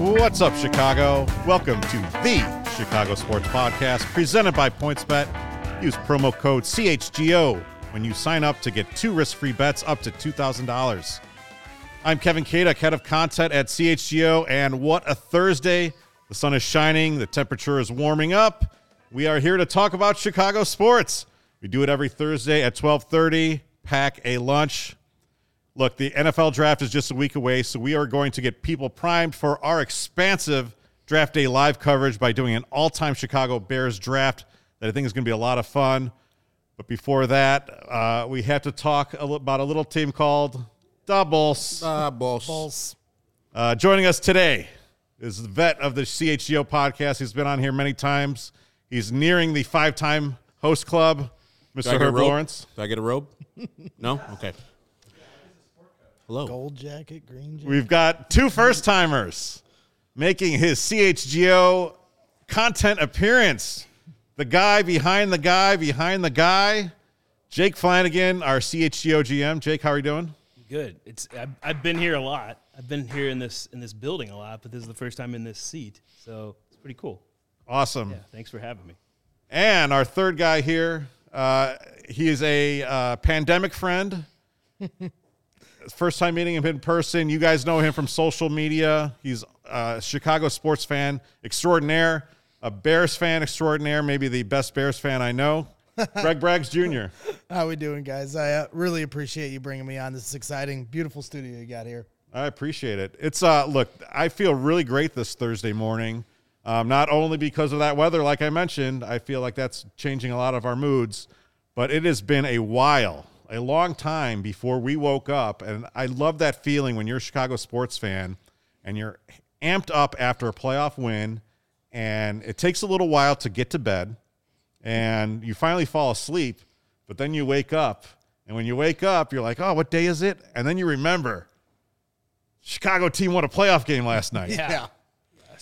What's up, Chicago? Welcome to the Chicago Sports Podcast presented by PointsBet. Use promo code CHGO when you sign up to get two risk free bets up to $2,000. I'm Kevin Kaduk, head of content at CHGO, and what a Thursday! The sun is shining, the temperature is warming up. We are here to talk about Chicago sports. We do it every Thursday at 12:30. Pack a lunch. Look, the NFL draft is just a week away, so we are going to get people primed for our expansive draft day live coverage by doing an all-time Chicago Bears draft that I think is going to be a lot of fun. But before that, uh, we have to talk a li- about a little team called the Bulls. Ah. Uh, joining us today is the vet of the CHGO podcast. He's been on here many times. He's nearing the five-time host club, Mr. get Herb? Lawrence. Do I get a robe? no? Okay. Hello. Gold jacket, green jacket. We've got two first timers making his CHGO content appearance. The guy behind the guy behind the guy, Jake Flannigan, our CHGO GM. Jake, how are you doing? Good. It's I've, I've been here a lot. I've been here in this in this building a lot, but this is the first time in this seat, so it's pretty cool. Awesome. Yeah, thanks for having me. And our third guy here, uh, he is a uh, pandemic friend. First time meeting him in person. You guys know him from social media. He's a Chicago sports fan extraordinaire, a Bears fan extraordinaire, maybe the best Bears fan I know. Greg Braggs Jr. How we doing, guys? I uh, really appreciate you bringing me on. This is exciting, beautiful studio you got here. I appreciate it. It's uh look, I feel really great this Thursday morning. Um, not only because of that weather, like I mentioned, I feel like that's changing a lot of our moods, but it has been a while, a long time before we woke up. And I love that feeling when you're a Chicago sports fan and you're amped up after a playoff win, and it takes a little while to get to bed, and you finally fall asleep, but then you wake up. And when you wake up, you're like, oh, what day is it? And then you remember Chicago team won a playoff game last night. Yeah.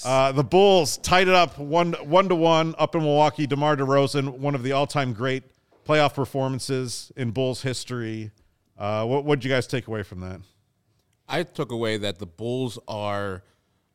Uh, the Bulls tied it up one one to one up in Milwaukee. DeMar DeRozan, one of the all time great playoff performances in Bulls history. Uh, what did you guys take away from that? I took away that the Bulls are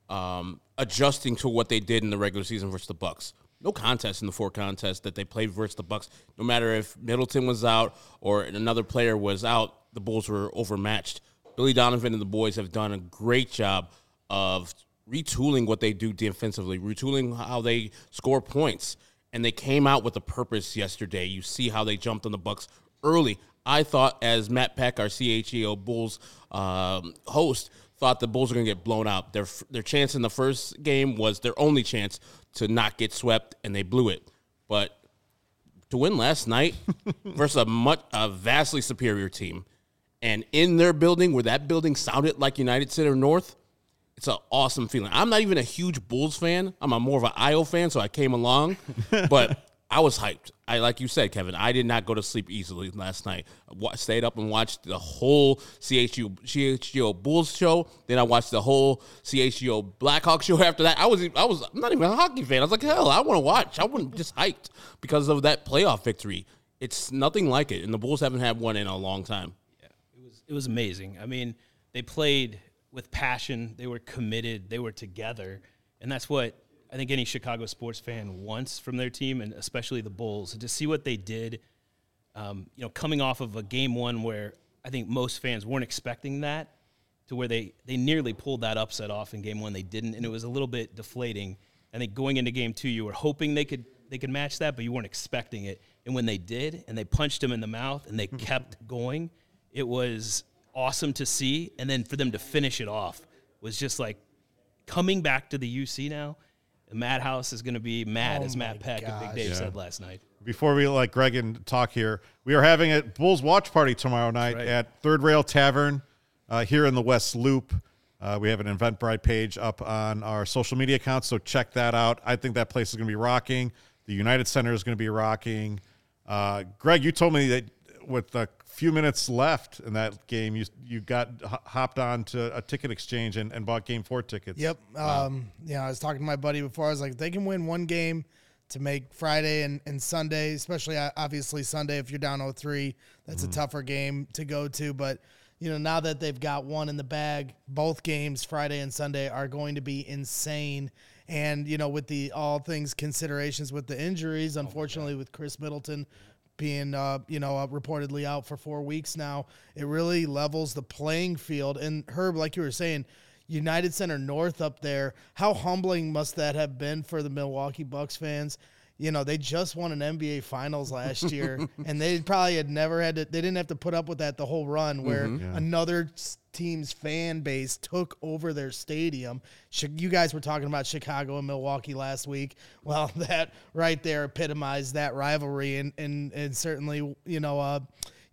um, adjusting to what they did in the regular season versus the Bucks. No contest in the four contests that they played versus the Bucks. No matter if Middleton was out or another player was out, the Bulls were overmatched. Billy Donovan and the boys have done a great job of retooling what they do defensively, retooling how they score points. And they came out with a purpose yesterday. You see how they jumped on the Bucks early. I thought, as Matt Peck, our CHEO Bulls um, host, thought the Bulls were going to get blown out. Their their chance in the first game was their only chance to not get swept, and they blew it. But to win last night versus a much a vastly superior team, and in their building where that building sounded like United Center North, it's an awesome feeling. I'm not even a huge Bulls fan. I'm a more of an IO fan, so I came along, but I was hyped. I like you said, Kevin. I did not go to sleep easily last night. I stayed up and watched the whole CHU CHGO Bulls show. Then I watched the whole CHGO Blackhawk show. After that, I was I was I'm not even a hockey fan. I was like, hell, I want to watch. I wasn't just hyped because of that playoff victory. It's nothing like it, and the Bulls haven't had one in a long time. Yeah, It was it was amazing. I mean, they played with passion. They were committed. They were together, and that's what I think any Chicago sports fan wants from their team, and especially the Bulls. To see what they did Um, you know, coming off of a game one where I think most fans weren't expecting that, to where they they nearly pulled that upset off in game one, they didn't, and it was a little bit deflating. I think going into game two, you were hoping they could they could match that, but you weren't expecting it. And when they did, and they punched him in the mouth, and they kept going, it was awesome to see. And then for them to finish it off was just like coming back to the UC now. The Madhouse is going to be mad, Oh as Matt my Peck and Big. Dave Yeah. said last night. Before we let Greg and talk here, we are having a Bulls watch party tomorrow night right. at Third Rail Tavern uh, here in the West Loop. Uh, we have an Eventbrite page up on our social media accounts, so check that out. I think that place is going to be rocking. The United Center is going to be rocking. Uh, Greg, you told me that with a few minutes left in that game, you you got hopped on to a ticket exchange and, and bought Game Four tickets. Yep. Um, yeah, I was talking to my buddy before. I was like, if they can win one game to make Friday and, and Sunday, especially uh, obviously Sunday, if you're down 0-3, that's a tougher game to go to. But, you know, now that they've got one in the bag, both games, Friday and Sunday, are going to be insane. And, you know, with the all things considerations with the injuries, unfortunately, with Khris Middleton being uh, you know uh, reportedly out for four weeks now. It really levels the playing field. And Herb, like you were saying, United Center North up there. How humbling must that have been for the Milwaukee Bucks fans? You know, they just won an NBA Finals last year, and they probably had never had to. They didn't have to put up with that the whole run, where another team's fan base took over their stadium. You guys were talking about Chicago and Milwaukee last week. Well, that right there epitomized that rivalry, and and and certainly, you know, uh,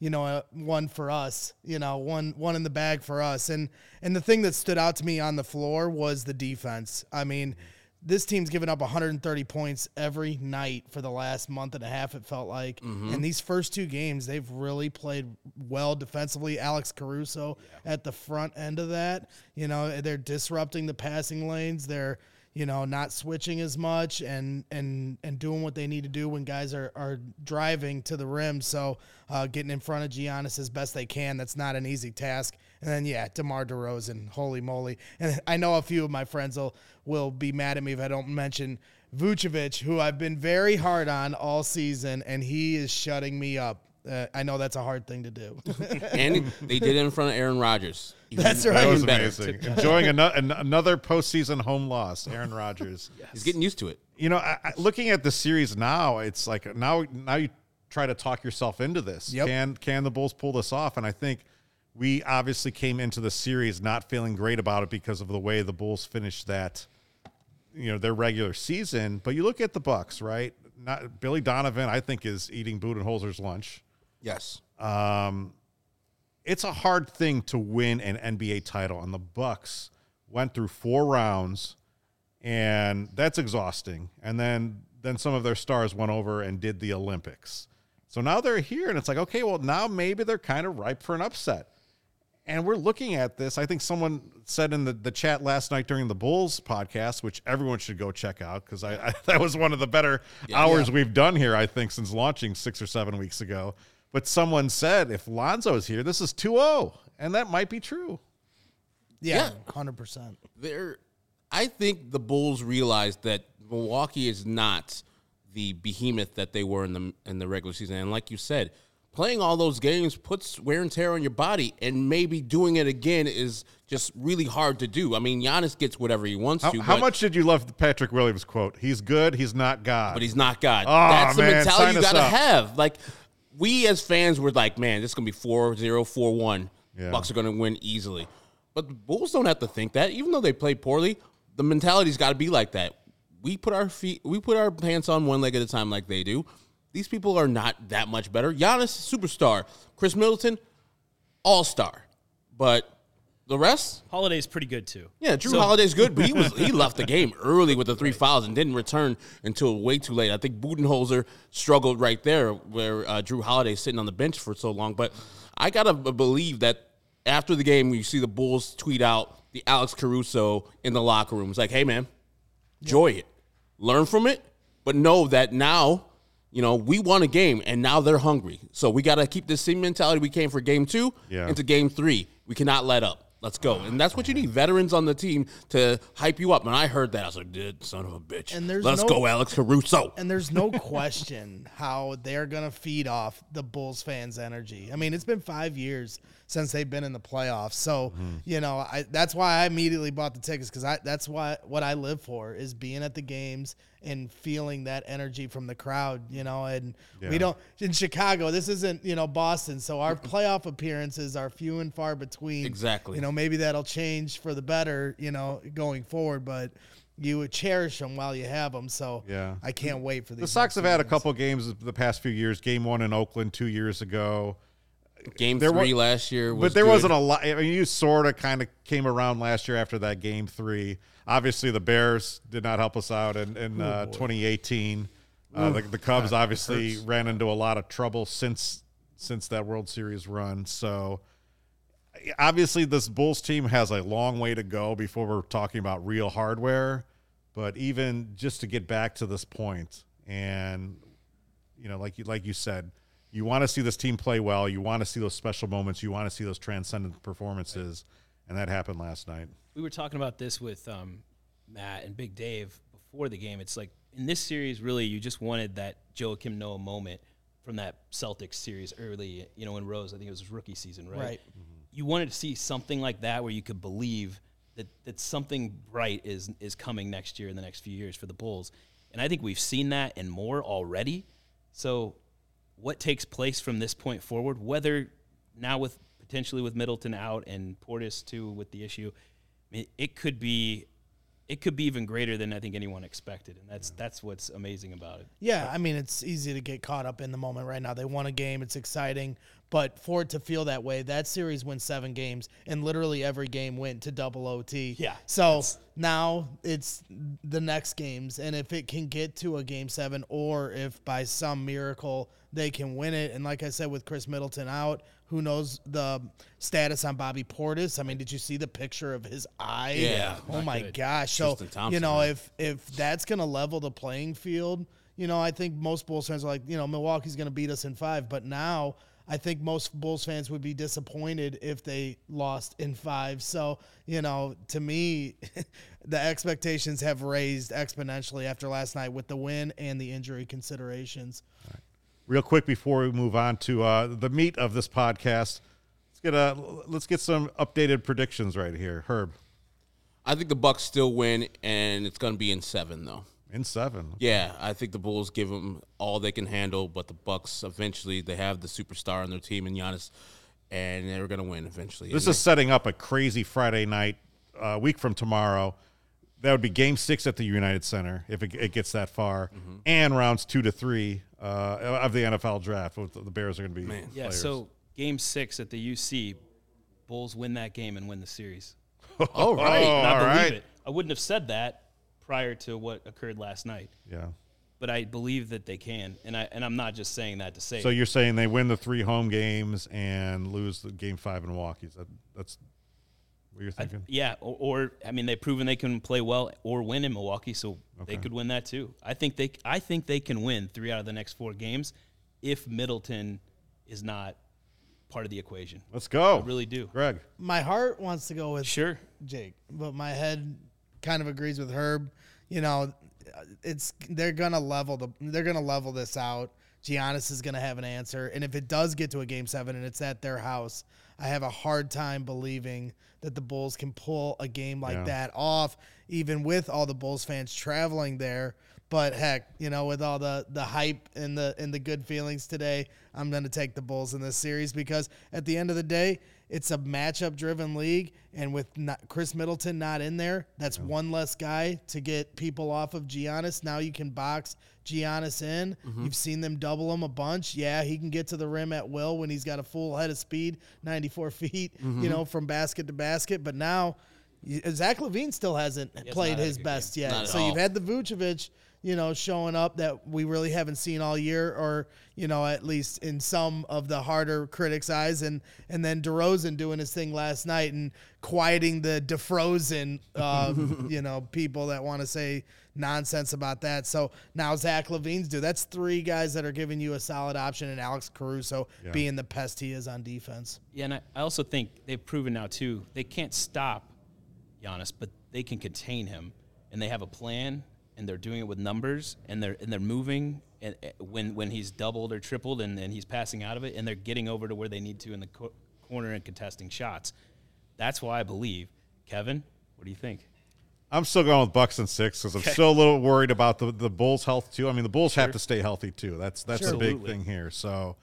you know, uh, one for us, you know, one one in the bag for us. And and the thing that stood out to me on the floor was the defense. I mean, this team's given up 130 points every night for the last month and a half. It felt like, mm-hmm. and these first two games, they've really played well defensively. Alex Caruso at the front end of that, you know, they're disrupting the passing lanes. They're you know, not switching as much and and and doing what they need to do when guys are are driving to the rim. So uh, getting in front of Giannis as best they can. That's not an easy task. And then yeah, DeMar DeRozan, holy moly! And I know a few of my friends will will be mad at me if I don't mention Vucevic, who I've been very hard on all season, and he is shutting me up. Uh, I know that's a hard thing to do. and they did it in front of Aaron Rodgers. Even- That's That right. was amazing. Enjoying ano- an- another postseason home loss, Aaron Rodgers. He's getting used to it. You know, I, I, looking at the series now, it's like now now you try to talk yourself into this. Yep. Can can the Bulls pull this off? And I think we obviously came into the series not feeling great about it because of the way the Bulls finished that, you know, their regular season. But you look at the Bucks, right? Not Billy Donovan, I think, is eating Budenholzer's lunch. Yes. Um, it's a hard thing to win an NBA title, and the Bucks went through four rounds, and that's exhausting. And then then some of their stars went over and did the Olympics. So now they're here, and it's like, okay, well now maybe they're kind of ripe for an upset. And we're looking at this. I think someone said in the, the chat last night during the Bulls podcast, which everyone should go check out because I, I that was one of the better hours we've done here. I think since launching six or seven weeks ago. But someone said if Lonzo is here, this is 2-0, and that might be true. yeah, Yeah. hundred percent. They're, I think the Bulls realized that Milwaukee is not the behemoth that they were in the in the regular season. And like you said, playing all those games puts wear and tear on your body, and maybe doing it again is just really hard to do. I mean, Giannis gets whatever he wants How, to. how but, much did you love the Patrick Williams quote? He's good, he's not God. But he's not God. Oh, That's the man, mentality you got to have. Like, we as fans were like, man, this is going to be 4 0, 4 1. Yeah. Bucks are going to win easily. But the Bulls don't have to think that. Even though they played poorly, the mentality's got to be like that. We put our feet, we put our pants on one leg at a time like they do. These people are not that much better. Giannis, superstar. Khris Middleton, all star. But the rest, Holiday's pretty good too. yeah, Jrue So- Holiday's good, but he was he left the game early with the three fouls and didn't return until way too late. I think Budenholzer struggled right there, where uh, Jrue Holiday's sitting on the bench for so long. But I gotta believe that after the game, you see the Bulls tweet out the Alex Caruso in the locker room. It's like, hey man, enjoy it, learn from it, but know that now. You know, we won a game and now they're hungry. So we got to keep the same mentality we came for game two Yeah. into game three. We cannot let up. Let's go. And that's what you need veterans on the team to hype you up. And I heard that. I was like, dude, son of a bitch. And there's Let's no- go, Alex Caruso. And there's no question how they're going to feed off the Bulls fans' energy. I mean, it's been five years since they've been in the playoffs. So, mm-hmm. you know, I, that's why I immediately bought the tickets because I that's why what I live for is being at the games and feeling that energy from the crowd, you know. And we don't, in Chicago, this isn't, you know, Boston. So our playoff appearances are few and far between. Exactly. You know, maybe that'll change for the better, you know, going forward. But, you would cherish them while you have them, so Yeah. I can't wait for these. The Sox have had a couple games the past few years. Game one in Oakland two years ago. Game There wa- three last year was but there good. wasn't a lot. I mean, you sort of kind of came around last year after that game three. Obviously, the Bears did not help us out in, in uh, 2018. Uh, the, the Cubs obviously ran into a lot of trouble since since that World Series run. So obviously, this Bulls team has a long way to go before we're talking about real hardware. But even just to get back to this point, and you know, like you like you said, you want to see this team play well. You want to see those special moments. You want to see those transcendent performances, and that happened last night. we were talking about this with um, Matt and Big Dave before the game. It's like in this series, really, you just wanted that Joakim Noah moment from that Celtics series early, you know, in Rose. I think it was his rookie season, right? Right. You wanted to see something like that where you could believe that, that something bright is is coming next year in the next few years for the Bulls. And I think we've seen that and more already. So what takes place from this point forward, whether now with potentially with Middleton out and Portis too with the issue, I mean, it could be it could be even greater than I think anyone expected, and that's that's what's amazing about it. Yeah, I mean, it's easy to get caught up in the moment right now. They won a game, it's exciting, but for it to feel that way, that series went seven games, and literally every game went to double OT. Yeah, So now it's the next games, and if it can get to a game seven, or if by some miracle they can win it, and like I said, with Khris Middleton out, who knows the status on Bobby Portis? I mean, did you see the picture of his eye? Yeah, Oh my good. gosh. So Thompson, you know, man. if if that's gonna level the playing field, you know, I think most Bulls fans are like, you know, Milwaukee's gonna beat us in five. But now I think most Bulls fans would be disappointed if they lost in five. So, you know, to me, the expectations have raised exponentially after last night with the win and the injury considerations. Real quick before we move on to uh, the meat of this podcast, let's get a let's get some updated predictions right here. Herb I think the Bucks still win, and it's going to be in seven though. in seven. Yeah, I think the Bulls give them all they can handle, but the Bucks eventually they have the superstar on their team in Giannis, and they're going to win eventually. This And is setting up a crazy Friday night, a week from tomorrow. That would be Game Six at the United Center if it, it gets that far, and rounds two to three uh, of the NFL draft. with The Bears are going to be Yeah. players. So game six at the UC, Bulls win that game and win the series. all right. Oh, I all believe right. it. I wouldn't have said that prior to what occurred last night, yeah. but I believe that they can, and I and I'm not just saying that to say. So it. you're saying they win the three home games and lose the game five in Milwaukee? That, that's what you're I- thinking? yeah, or, or I mean, they've proven they can play well or win in Milwaukee, so they could win that too. I think they, I think they can win three out of the next four games if Middleton is not part of the equation. Let's go. I really do. Greg. My heart wants to go with Sure. Jake, but my head kind of agrees with Herb. You know, it's they're gonna level the they're gonna level this out. Giannis is gonna have an answer, and if it does get to a game seven and it's at their house, I have a hard time believing that the Bulls can pull a game like Yeah. that off, even with all the Bulls fans traveling there. But heck, you know, with all the the hype and the and the good feelings today, I'm going to take the Bulls in this series because at the end of the day, it's a matchup driven league, and with not, Khris Middleton not in there, that's one less guy to get people off of Giannis. Now you can box Giannis in. Mm-hmm. You've seen them double him a bunch. Yeah, he can get to the rim at will when he's got a full head of speed, 94 feet, you mm-hmm. know, from basket to basket. But now. Zach LaVine still hasn't played not had a his best Not yet. at So you've had the Vucevic you know, showing up that we really haven't seen all year, or you know, at least in some of the harder critics' eyes, and and then DeRozan doing his thing last night and quieting the defrozen, uh, you know, people that want to say nonsense about that. So now Zach LaVine's do. That's three guys that are giving you a solid option, and Alex Caruso Yeah. being the pest he is on defense. Yeah, and I, I also think they've proven now too they can't stop Giannis, but they can contain him, and they have a plan, and they're doing it with numbers, and they're and they're moving, and uh, when when he's doubled or tripled, and, and he's passing out of it, and they're getting over to where they need to in the co- corner and contesting shots. That's why I believe. Kevin, what do you think? I'm still going with Bucks and six because I'm still a little worried about the, the Bulls' health too. I mean, the Bulls have to stay healthy too. That's that's a big Absolutely. thing here. So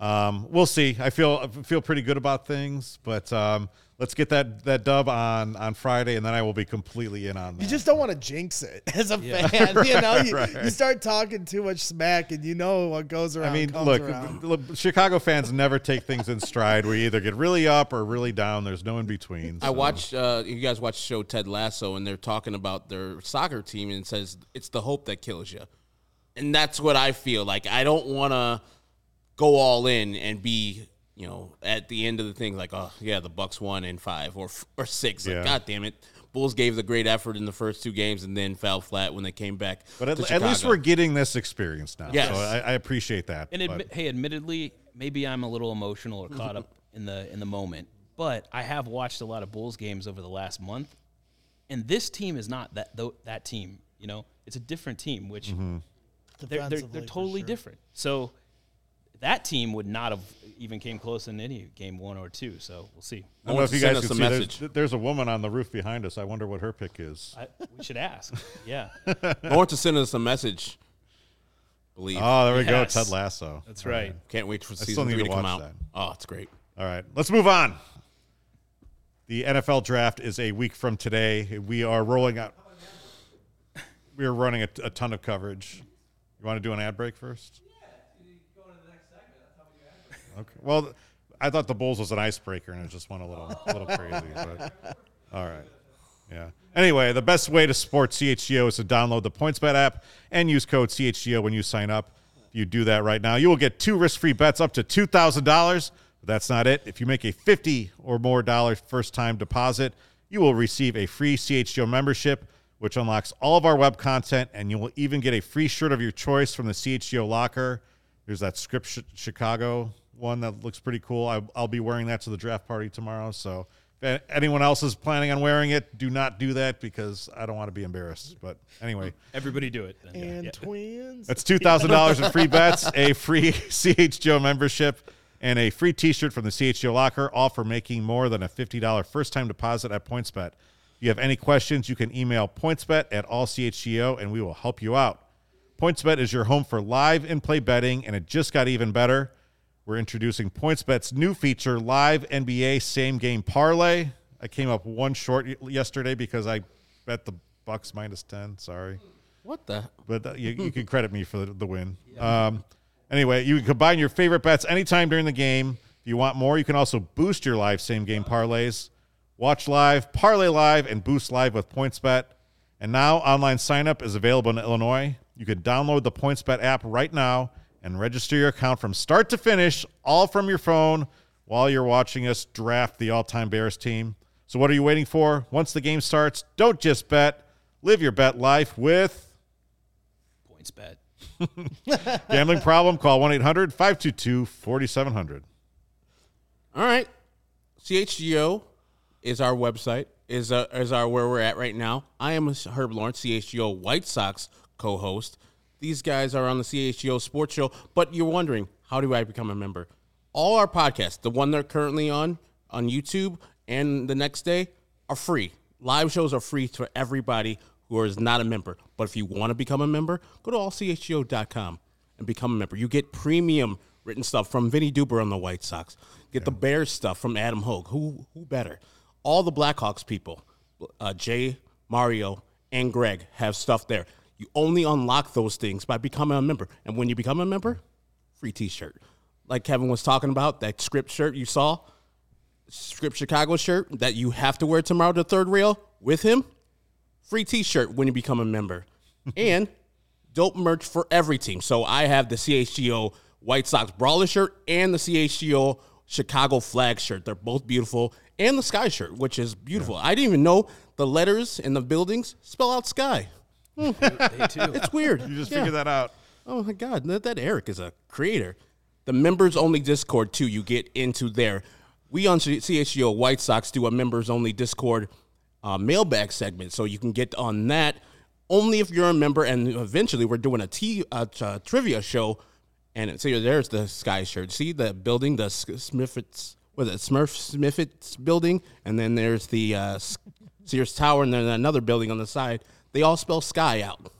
um, we'll see. I feel I feel pretty good about things, but um, let's get that that dub on on Friday, and then I will be completely in on that. You just don't want to jinx it as a fan. you know, you, right. you start talking too much smack, and you know what goes around. I mean, comes look, around. look, Chicago fans never take things in stride. We either get really up or really down. There's no in between. I watched. Uh, you guys watch the show Ted Lasso, and they're talking about their soccer team, and it says it's the hope that kills you, and that's what I feel like. I don't want to go all in and be, you know, at the end of the thing like, oh yeah, the Bucks won in five or or six. Like, Yeah. God damn it, Bulls gave the great effort in the first two games, and then fell flat when they came back. But at, to at least we're getting this experience now. Yes. So I, I appreciate that. And admi- hey, admittedly, maybe I'm a little emotional or caught up in the in the moment, but I have watched a lot of Bulls games over the last month, and this team is not that tho- that team. You know, it's a different team, which mm-hmm. they're, they're, they're totally sure. different. So that team would not have even came close in any game one or two. So we'll see. I don't know want if to you send guys us can a see. There's, message. there's a woman on the roof behind us. I wonder what her pick is. I, we should ask. Yeah, I want to send us a message. Believe. Oh, there we go. Ted Lasso. that's right. Can't wait for season three to to come watch out. that. Oh, it's great. All right, let's move on. The NFL draft is a week from today. We are rolling out. We are running a, a ton of coverage. You want to do an ad break first? Okay. Well, I thought the Bulls was an icebreaker, and it just went a little, a little crazy. But all right, yeah. Anyway, the best way to support CHGO is to download the PointsBet app and use code CHGO when you sign up. If you do that right now, you will get two risk-free bets up to two thousand dollars. But that's not it. If you make a fifty or more dollar first-time deposit, you will receive a free CHGO membership, which unlocks all of our web content, and you will even get a free shirt of your choice from the CHGO locker. There's that Script Ch- Chicago one that looks pretty cool. I, I'll be wearing that to the draft party tomorrow. So if anyone else is planning on wearing it, do not do that because I don't want to be embarrassed. But anyway, Everybody do it. then. And yeah. twins. that's two thousand dollars in free bets, a free CHGO membership, and a free T-shirt from the CHGO locker, all for making more than a fifty dollar first time deposit at PointsBet. If you have any questions, you can email PointsBet at allchgo, and we will help you out. PointsBet is your home for live in play betting, and it just got even better. We're introducing PointsBet's new feature, Live NBA Same Game Parlay. I came up one short yesterday because I bet the Bucks minus 10. Sorry What the? but uh, you, you can credit me for the, the win. Um, anyway, you can combine your favorite bets anytime during the game. If you want more, you can also boost your live same game parlays. Watch live, parlay live, and boost live with PointsBet. And now online sign up is available in Illinois. You can download the PointsBet app right now and register your account from start to finish, all from your phone, while you're watching us draft the all-time Bears team. So what are you waiting for? Once the game starts, don't just bet. Live your bet life with Points bet. Gambling problem? Call 1 800 522 4700. All right. CHGO is our website, is uh, is our where we're at right now. I am Herb Lawrence, CHGO White Sox co-host. These guys are on the CHGO Sports Show, but you're wondering, how do I become a member? All our podcasts, the one they're currently on on YouTube and the next day, are free. Live shows are free to everybody who is not a member. But if you want to become a member, go to allchgo.com and become a member. You get premium written stuff from Vinny Duber on the White Sox. Get the Bears stuff from Adam Hoge. Who who better? All the Blackhawks people, uh, Jay, Mario, and Greg have stuff there. You only unlock those things by becoming a member. And when you become a member, free T-shirt. Like Kevin was talking about, that script shirt you saw, script Chicago shirt that you have to wear tomorrow to third rail with him, free T-shirt when you become a member. and dope merch for every team. So I have the CHGO White Sox Brawler shirt and the CHGO Chicago flag shirt. They're both beautiful. And the Sky shirt, which is beautiful. I didn't even know the letters in the buildings spell out Sky. They too. It's weird. You just Yeah. figured that out. Oh my God, that, that Eric is a creator. The members only Discord too. You get into there. We on CHGO White Sox do a members only Discord uh, mailbag segment, so you can get on that only if you're a member. And eventually, we're doing a t- uh, t- uh, trivia show. And see, there's the sky shirt. See the building, the S- Smithits, was it Smurf Smithits building, and then there's the uh, Sears Tower, and then another building on the side. They all spell sky out.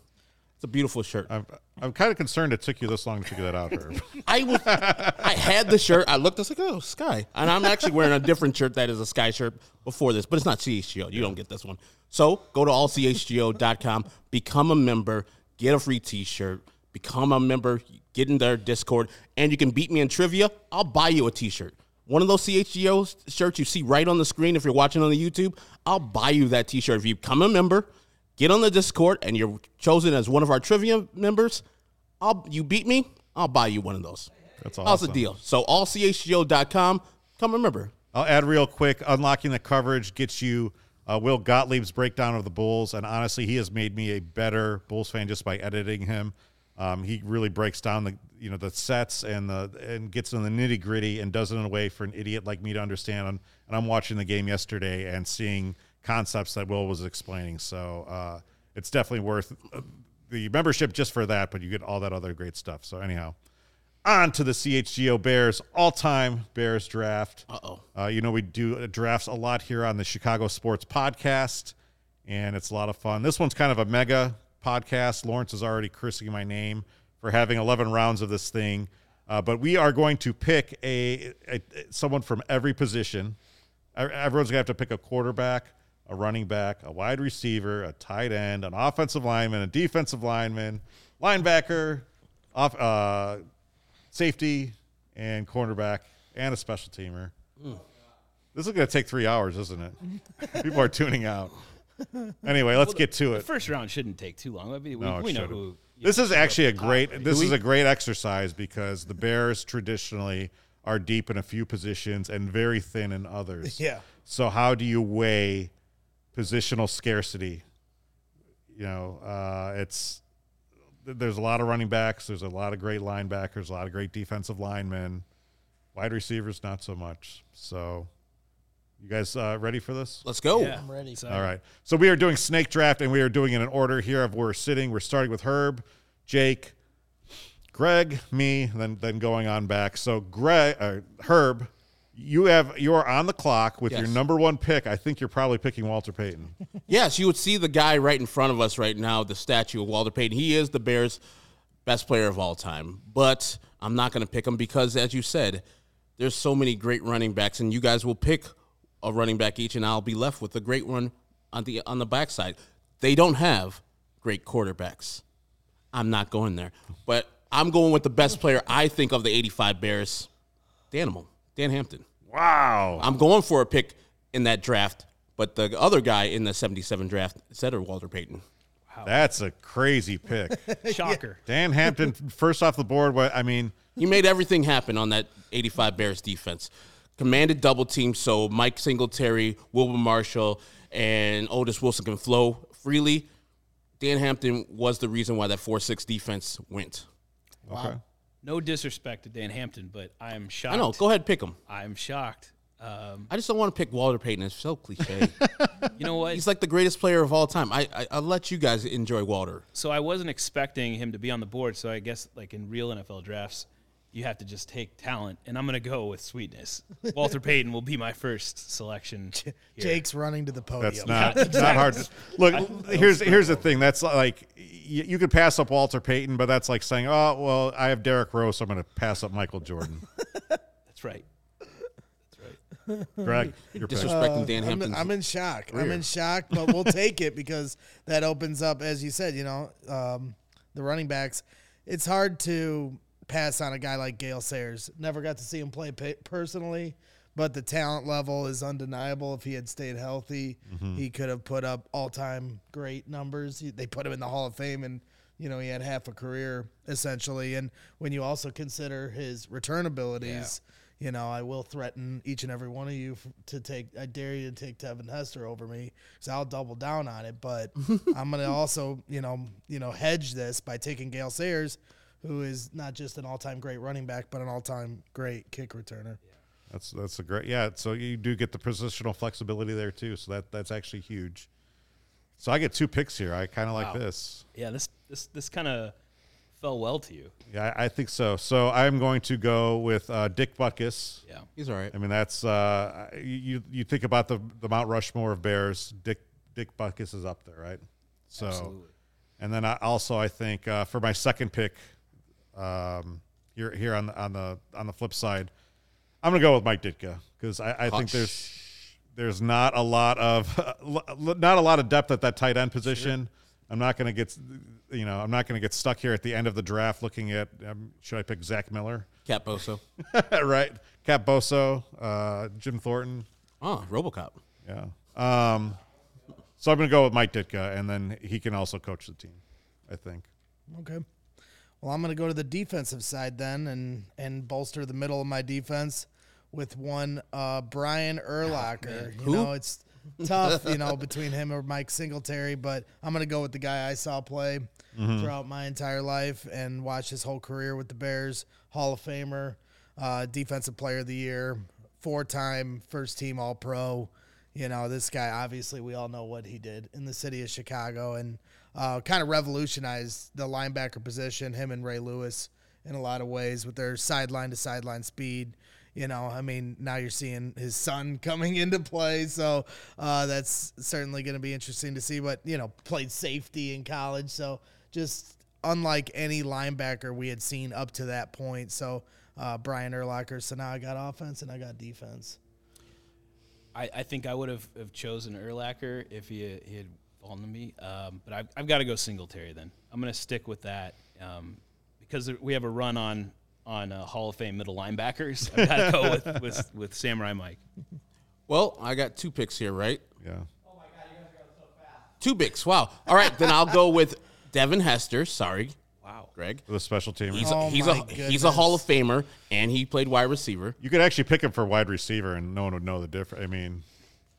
It's a beautiful shirt. I'm, I'm kind of concerned it took you this long to figure that out, Herb. I was, I had the shirt. I looked. I was like, "Oh, Sky," and I'm actually wearing a different shirt that is a Sky shirt before this, but it's not CHGO. You don't get this one. So go to allchgo.com, become a member, get a free T-shirt, become a member, get in their Discord, and you can beat me in trivia. I'll buy you a T-shirt. One of those CHGO shirts you see right on the screen if you're watching on the YouTube. I'll buy you that T-shirt if you become a member. Get on the Discord and you're chosen as one of our trivia members. I'll you beat me, I'll buy you one of those. That's How's the awesome. deal? So allchgo.com, come remember. I'll add real quick. Unlocking the coverage gets you uh, Will Gottlieb's breakdown of the Bulls, and honestly, he has made me a better Bulls fan just by editing him. Um, he really breaks down the you know the sets and the and gets in the nitty gritty and does it in a way for an idiot like me to understand. And, and I'm watching the game yesterday and seeing concepts that Will was explaining. So uh, it's definitely worth uh, the membership just for that, but you get all that other great stuff. So anyhow, on to the CHGO Bears all-time Bears draft. Uh-oh. Uh, you know we do drafts a lot here on the Chicago Sports Podcast, and it's a lot of fun. This one's kind of a mega podcast. Lawrence is already cursing my name for having 11 rounds of this thing, uh, but we are going to pick a, a someone from every position. Everyone's gonna have to pick a quarterback, a running back, a wide receiver, a tight end, an offensive lineman, a defensive lineman, linebacker, off uh, safety, and cornerback, and a special teamer. This is going to take three hours, isn't it? People are tuning out. Anyway, let's get to The it. first round shouldn't take too long. I mean, we, No, it we know shouldn't. who. This is actually a great. This Do is a great exercise because the Bears traditionally are deep in a few positions and very thin in others. Yeah. So how do you weigh positional scarcity? You know, uh, it's there's a lot of running backs. There's a lot of great linebackers. A lot of great defensive linemen. Wide receivers, not so much. So, you guys uh, ready for this? Let's go. Yeah. I'm ready. So, All right. So we are doing snake draft, and we are doing it in order here of where we're sitting. We're starting with Herb, Jake, Greg, me, then then going on back. So Greg, uh, Herb, you have you are on the clock with your number one pick. I think you're probably picking Walter Payton. Yes, you would see the guy right in front of us right now, the statue of Walter Payton. He is the Bears' best player of all time. But I'm not going to pick him because, as you said, there's so many great running backs, and you guys will pick a running back each, and I'll be left with a great one on the on the backside. They don't have great quarterbacks. I'm not going there, but I'm going with the best player I think of the '85 Bears, Danimal, Dan Hampton. Wow. I'm going for a pick in that draft, but the other guy in the 77 draft said or Walter Payton. Wow. That's a crazy pick. Shocker. Dan Hampton, first off the board. What I mean, He made everything happen on that 85 Bears defense. Commanded double team so Mike Singletary, Wilber Marshall, and Otis Wilson can flow freely. Dan Hampton was the reason why that 4 6 defense went. okay. No disrespect to Dan Hampton, but I am shocked. I know. Go ahead, pick him. I'm shocked. Um, I just don't want to pick Walter Payton. It's so cliche. you know what? He's like the greatest player of all time. I, I I'll let you guys enjoy Walter. so I wasn't expecting him to be on the board. So I guess like in real NFL drafts, you have to just take talent, and I'm gonna go with sweetness. Walter Payton will be my first selection. here. Jake's running to the podium. That's not not hard. To, look, here's here's the thing. That's like you, you could pass up Walter Payton, but that's like saying, oh well, I have Derrick Rose, so I'm going to pass up Michael Jordan. That's right. That's right. Greg, your pick. Disrespecting Dan I'm, I'm in shock. I'm in shock, but we'll take it because that opens up, as you said, you know, um, the running backs. It's hard to pass on a guy like Gale Sayers. Never got to see him play personally, but the talent level is undeniable. If he had stayed healthy, Mm-hmm. he could have put up all time great numbers. He, they put him in the Hall of Fame and. you know, he had half a career essentially. And when you also consider his return abilities, you know, I will threaten each and every one of you f- to take. I dare you to take Devin Hester over me because I'll double down on it. But I'm gonna also, you know, you know, hedge this by taking Gale Sayers, who is not just an all-time great running back, but an all-time great kick returner. That's that's a great yeah. So you do get the positional flexibility there too. So that that's actually huge. So I get two picks here. I kind of like this. Yeah, this this this kind of fell well to you. Yeah, I, I think so. So I'm going to go with uh, Dick Butkus. Yeah. He's all right. I mean, that's uh, you. You think about the the Mount Rushmore of Bears. Dick Dick Butkus is up there, right? So, Absolutely. and then I also I think uh, for my second pick, um, here here on the on the on the flip side, I'm gonna go with Mike Ditka because I, I think there's there's not a lot of not a lot of depth at that tight end position. I'm not gonna get you know I'm not gonna get stuck here at the end of the draft looking at um, should I pick Zach Miller, Cap Boso. right? Cap Boso, uh, Jim Thornton. Oh, RoboCop. Yeah. Um, so I'm going to go with Mike Ditka, and then he can also coach the team. I think. Okay. Well, I'm going to go to the defensive side then and and bolster the middle of my defense with one uh, Brian Urlacher. you know, it's tough, you know, between him or Mike Singletary, but I'm going to go with the guy I saw play throughout my entire life and watch his whole career with the Bears. Hall of Famer, uh, Defensive Player of the Year, four-time first team All Pro. You know, this guy obviously we all know what he did in the city of Chicago and uh, kind of revolutionized the linebacker position. Him and Ray Lewis in a lot of ways with their sideline to sideline speed. You know, I mean, now you're seeing his son coming into play, so uh, that's certainly going to be interesting to see. But you know, played safety in college, so just unlike any linebacker we had seen up to that point. So uh, Brian Urlacher. So now I got offense and I got defense. I, I think I would have, have chosen Urlacher if he, he had fallen to me. Um, but I've, I've got to go Singletary then. I'm going to stick with that um, because we have a run on on uh, Hall of Fame middle linebackers. I've got to go with, with, with Samurai Mike. Well, I got two picks here, right? Yeah. Oh, my God, you guys are going so fast. Two picks. Wow. All right, then I'll go with Devin Hester. Sorry. Wow. Greg. With a special team. He's Oh a, he's my a he's a Hall of Famer, and he played wide receiver. you could actually pick him for wide receiver, and no one would know the difference. I mean,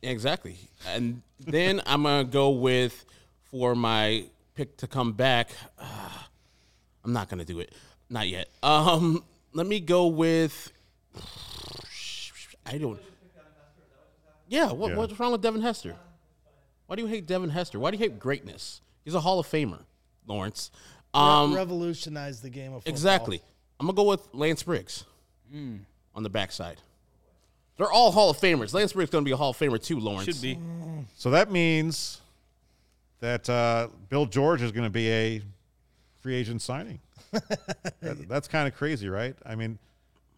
Exactly. And then I'm gonna go with for my pick to come back. Uh, I'm not gonna do it. Not yet. Um, let me go with. I don't. Yeah. What, Yeah. What's wrong with Devin Hester? Why do you hate Devin Hester? Why do you hate greatness? He's a Hall of Famer, Lawrence. Um, revolutionized the game of football. Exactly. I'm gonna go with Lance Briggs on the backside. They're all Hall of Famers. Lance Briggs gonna be a Hall of Famer too, Lawrence. Should be. so that means that uh, Bill George is going to be a free agent signing. That- that's kind of crazy, right? I mean,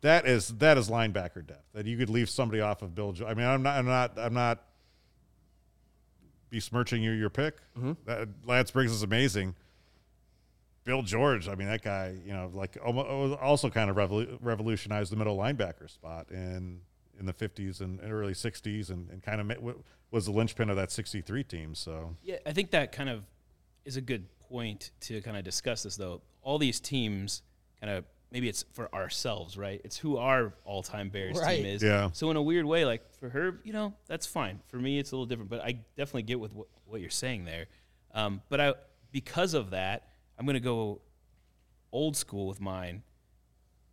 that is that is linebacker depth. That you could leave somebody off of Bill. George. I mean, I'm not, I'm not, I'm not besmirching your your pick. That, Lance Briggs is amazing. Bill George, I mean, that guy, you know, like almo- also kind of revolu- revolutionized the middle linebacker spot in in the 50s and, and early 60s, and, and kind of ma- w- was the linchpin of that 63 team. So Yeah, I think that kind of is a good point to kind of discuss this, though. All these teams kind of maybe it's for ourselves, right? It's who our all-time Bears Right. team is. Yeah. So in a weird way, like for her, you know, that's fine. For me, it's a little different, but I definitely get with what, what you're saying there. Um, but I, because of that, I'm gonna go old school with mine,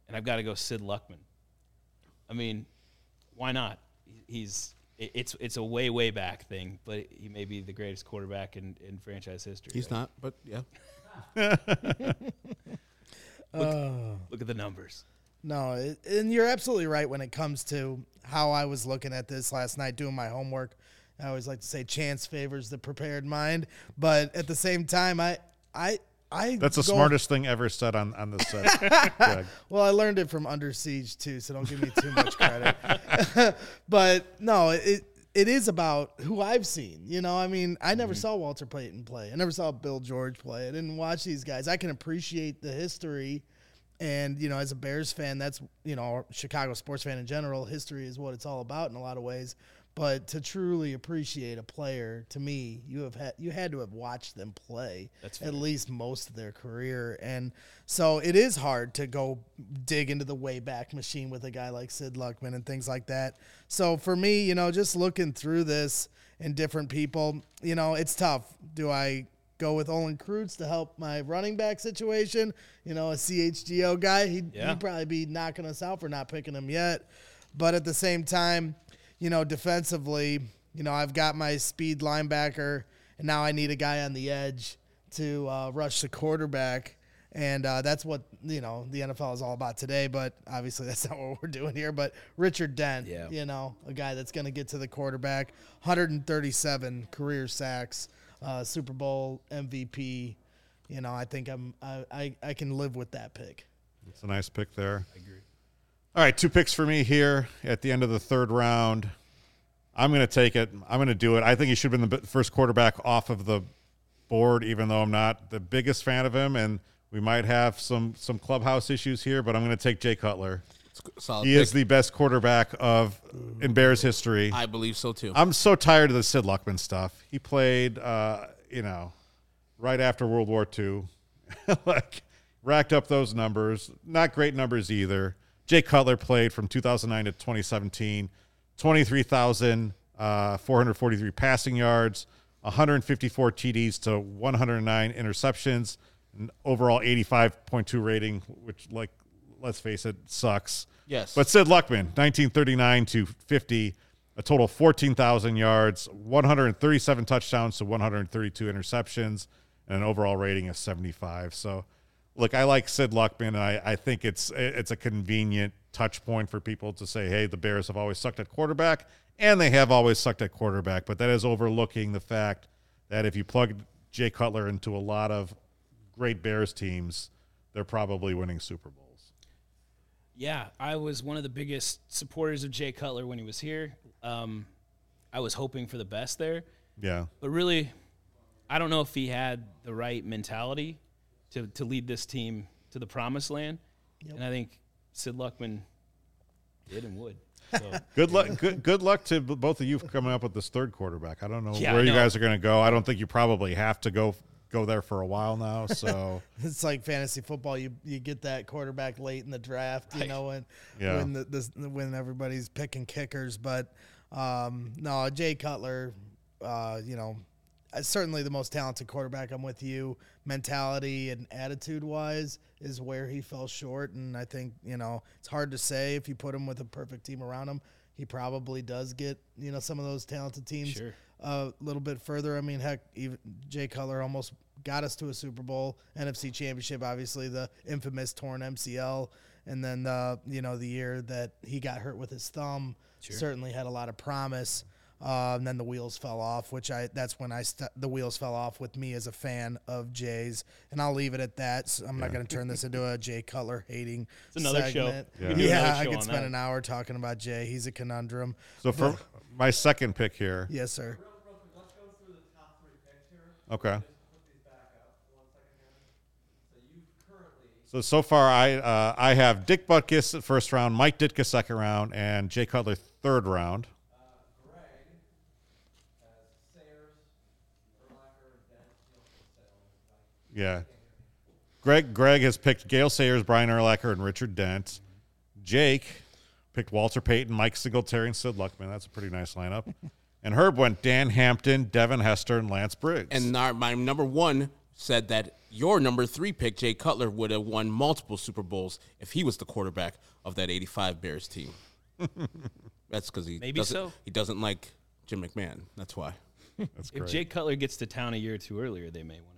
and I've got to go Sid Luckman. I mean, why not? He's it's it's a way way back thing, but he may be the greatest quarterback in, in franchise history. He's not, but yeah. Look at the numbers. No, it, and you're absolutely right when it comes to how I was looking at this last night doing my homework. I always like to say chance favors the prepared mind, but at the same time, I I I that's the go- smartest thing ever said on on this set. Greg. Well, I learned it from Under Siege too, so don't give me too much credit. but no, it it is about who I've seen. You know, I mean, I never mm-hmm. saw Walter Payton play. I never saw Bill George play. I didn't watch these guys. I can appreciate the history. And, you know, as a Bears fan, that's, you know, Chicago sports fan in general, history is what it's all about in a lot of ways. But to truly appreciate a player, to me, you have had you had to have watched them play at least most of their career, and so it is hard to go dig into the wayback machine with a guy like Sid Luckman and things like that. So for me, you know, just looking through this and different people, you know, it's tough. Do I go with Olin Kreutz to help my running back situation? You know, a CHGO guy, he'd, Yeah. he'd probably be knocking us out for not picking him yet. But at the same time, you know, defensively, you know, I've got my speed linebacker, and now I need a guy on the edge to uh, rush the quarterback. And uh, that's what, you know, the NFL is all about today. But obviously, that's not what we're doing here. But Richard Dent, Yeah. you know, a guy that's going to get to the quarterback, 137 career sacks, uh, Super Bowl MVP. You know, I think I'm I, I, I can live with that pick. It's a nice pick there. I agree. All right, two picks for me here at the end of the third round. I'm going to take it. I'm going to do it. I think he should have been the first quarterback off of the board, even though I'm not the biggest fan of him, and we might have some some clubhouse issues here. But I'm going to take Jay Cutler. Solid He pick. is the best quarterback of in Bears history. I believe so too. I'm so tired of the Sid Luckman stuff. He played, uh, you know, right after World War II, like racked up those numbers. Not great numbers either. Jay Cutler played from 2009 to 2017, 23,443 uh, passing yards, 154 TDs to 109 interceptions, an overall 85.2 rating, which, like, let's face it, sucks. Yes. But Sid Luckman, 1939 to 50, a total of 14,000 yards, 137 touchdowns to 132 interceptions, and an overall rating of 75. So, look, I like Sid Luckman, and I, I think it's it's a convenient touch point for people to say, hey, the Bears have always sucked at quarterback, and they have always sucked at quarterback. But that is overlooking the fact that if you plug Jay Cutler into a lot of great Bears teams, they're probably winning Super Bowls. Yeah, I was one of the biggest supporters of Jay Cutler when he was here. Um, I was hoping for the best there, Yeah. but really, I don't know if he had the right mentality to, to lead this team to the promised land. And I think Sid Luckman did and would. So Good luck. Good, good luck to both of you for coming up with this third quarterback. I don't know Yeah, where I you guys are going to go. I don't think you probably have to go go there for a while now. So It's like fantasy football. You you get that quarterback late in the draft, you know, when Yeah. when the, this when everybody's picking kickers. But um, no, Jay Cutler, uh, you know, Uh, certainly the most talented quarterback. I'm with you. Mentality and attitude wise is where he fell short, and I think you know it's hard to say if you put him with a perfect team around him. He probably does get you know some of those talented teams Sure. a little bit further. I mean, heck, even Jay Cutler almost got us to a Super Bowl, NFC Championship. Obviously, the infamous torn MCL, and then the you know the year that he got hurt with his thumb certainly had a lot of promise. Uh, and then the wheels fell off, which I that's when I st- the wheels fell off with me as a fan of Jay's, and I'll leave it at that. So I'm not going to turn this into a Jay Cutler hating. It's another show. segment. We Yeah, can do another I could spend that. an hour talking about Jay. He's a conundrum. so for my second pick here. Yes, sir. Okay. So so far I uh, I have Dick Butkus first round, Mike Ditka second round, and Jay Cutler third round. Yeah. Greg Greg has picked Gale Sayers, Brian Urlacher, and Richard Dent. Jake picked Walter Payton, Mike Singletary, and Sid Luckman. That's a pretty nice lineup. and Herb went Dan Hampton, Devin Hester, and Lance Briggs. And our, my number one said that your number three pick, Jay Cutler, would have won multiple Super Bowls if he was the quarterback of that '85 Bears team. That's because he Maybe doesn't, so. He doesn't like Jim McMahon. That's why. That's if. Jay Cutler gets to town a year or two earlier, they may win a, s-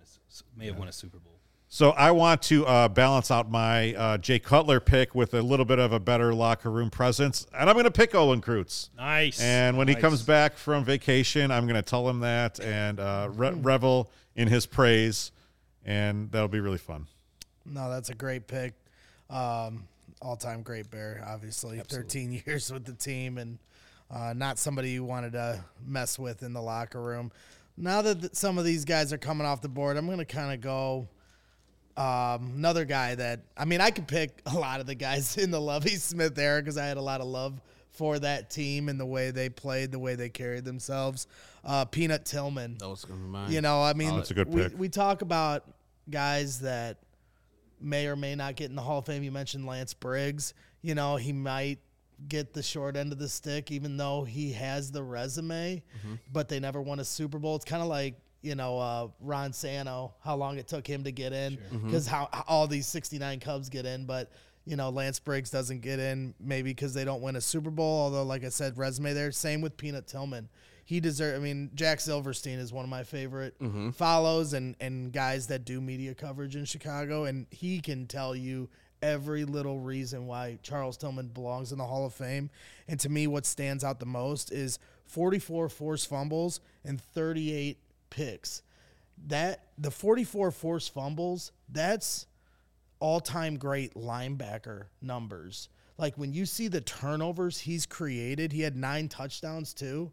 may have won a Super Bowl. So I want to uh, balance out my uh, Jay Cutler pick with a little bit of a better locker room presence, and I'm going to pick Olin Kreutz. Nice. And when he comes back from vacation, I'm going to tell him that and uh, re- revel in his praise, and that'll be really fun. No, that's a great pick. Um, All time great bear, obviously. 13 years with the team and uh, not somebody you wanted to mess with in the locker room. Now that th- some of these guys are coming off the board, I'm going to kind of go um, another guy that, I mean, I could pick a lot of the guys in the Lovie Smith era because I had a lot of love for that team and the way they played, the way they carried themselves. Uh, Peanut Tillman. That was gonna be mine. You know, I mean, that's a good we, pick. we talk about guys that may or may not get in the Hall of Fame. You mentioned Lance Briggs. You know, he might get the short end of the stick, even though he has the resume, Mm-hmm. but they never won a Super Bowl. It's kind of like you know uh, Ron Santo, how long it took him to get in, because how, how all these '69 Cubs get in, but. You know, Lance Briggs doesn't get in maybe because they don't win a Super Bowl. Although, like I said, resume there. Same with Peanut Tillman. He deserves. I mean, Jack Silverstein is one of my favorite follows and and guys that do media coverage in Chicago, and he can tell you every little reason why Charles Tillman belongs in the Hall of Fame. And to me, what stands out the most is 44 forced fumbles and 38 picks. That the 44 forced fumbles, that's all-time great linebacker numbers. Like when you see the turnovers he's created, he had 9 touchdowns too.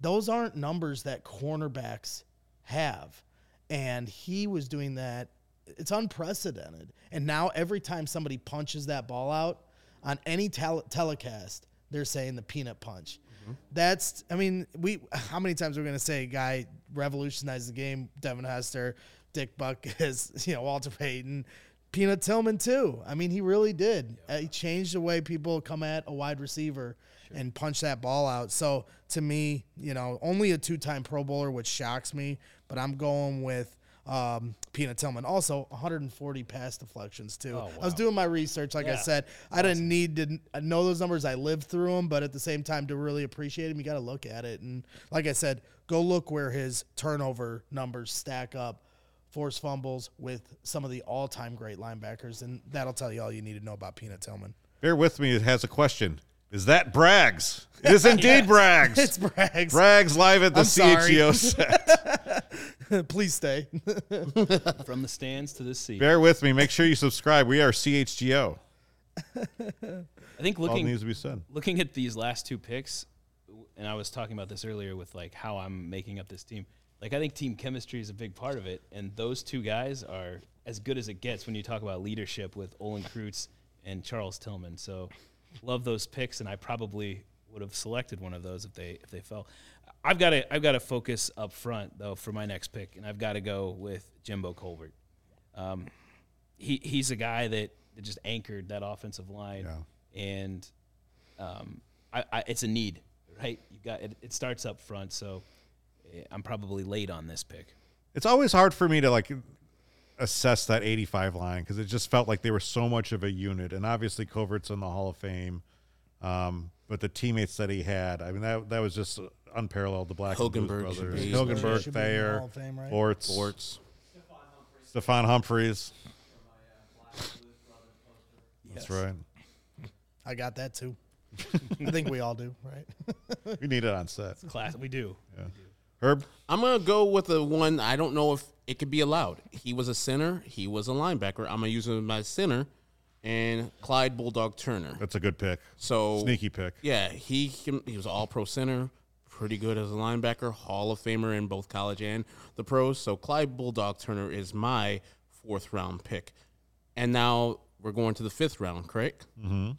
Those aren't numbers that cornerbacks have. And he was doing that it's unprecedented. And now every time somebody punches that ball out on any tel- telecast, they're saying the peanut punch. That's, I mean, we. How many times are we going to say, guy revolutionized the game? Devin Hester, Dick Buck is, you know, Walter Payton, Peanut Tillman too. I mean, he really did. Uh, He changed the way people come at a wide receiver and punch that ball out. So to me, you know, only a two-time Pro Bowler, which shocks me. But I'm going with um, Peanut Tillman. Also, 140 pass deflections too. I was doing my research, like I said. I didn't need to know those numbers. I lived through them, but at the same time, to really appreciate him, you got to look at it. And like I said, go look where his turnover numbers stack up. Force fumbles with some of the all-time great linebackers, and that'll tell you all you need to know about Peanut Tillman. Bear with me. It has a question. Is that Braggs? It is indeed Braggs. It's Braggs. Braggs live at the I'm. CHGO set. Please stay. From the stands to the seat. Bear with me. Make sure you subscribe. We are CHGO. I think All looking needs to be said. looking at these last two picks, and I was talking about this earlier with like how I'm making up this team. Like I think team chemistry is a big part of it, and those two guys are as good as it gets when you talk about leadership with Olin Kreutz and Charles Tillman. So love those picks, and I probably would have selected one of those if they if they fell. I've got to I've got to focus up front though for my next pick, and I've got to go with Jimbo Covert. Um, he he's a guy that, that just anchored that offensive line, and um, I, I, it's a need, right? You got it, it starts up front, so eh, I'm probably late on this pick. It's always hard for me to like assess that 85 line because it just felt like they were so much of a unit. And obviously, Covert's in the Hall of Fame, um, but the teammates that he had, I mean, that that was just unparalleled. The Black and Blues Hilgenberg should brothers, be- Hilgenberg, Should be in the Thayer, Hall Fame, right? Bortz, Sports. Stephon Humphreys. That's right. I got that too. I think we all do, right? We need it on set. It's Class, we do. Herb, I'm gonna go with the one. I don't know if it could be allowed. He was a center. He was a linebacker. I'm gonna use him as center, and Clyde Bulldog Turner. that's a good pick. So Sneaky pick. Yeah, he he was all pro center, pretty good as a linebacker, Hall of Famer in both college and the pros. So Clyde Bulldog Turner is my fourth round pick, and now we're going to the fifth round, correct? Mm-hmm.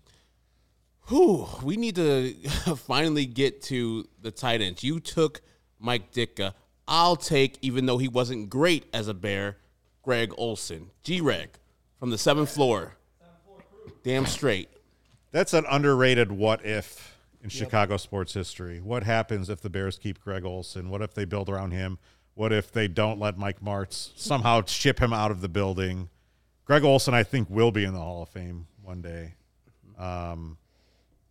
Whew, we need to finally get to the tight ends. You took Mike Ditka. I'll take, even though he wasn't great as a bear, Greg Olsen, G Reg from the seventh floor. Damn straight. That's an underrated what if in Chicago sports history. What happens if the Bears keep Greg Olsen? What if they build around him? What if they don't let Mike Martz somehow ship him out of the building? Greg Olsen, I think, will be in the Hall of Fame one day. Um,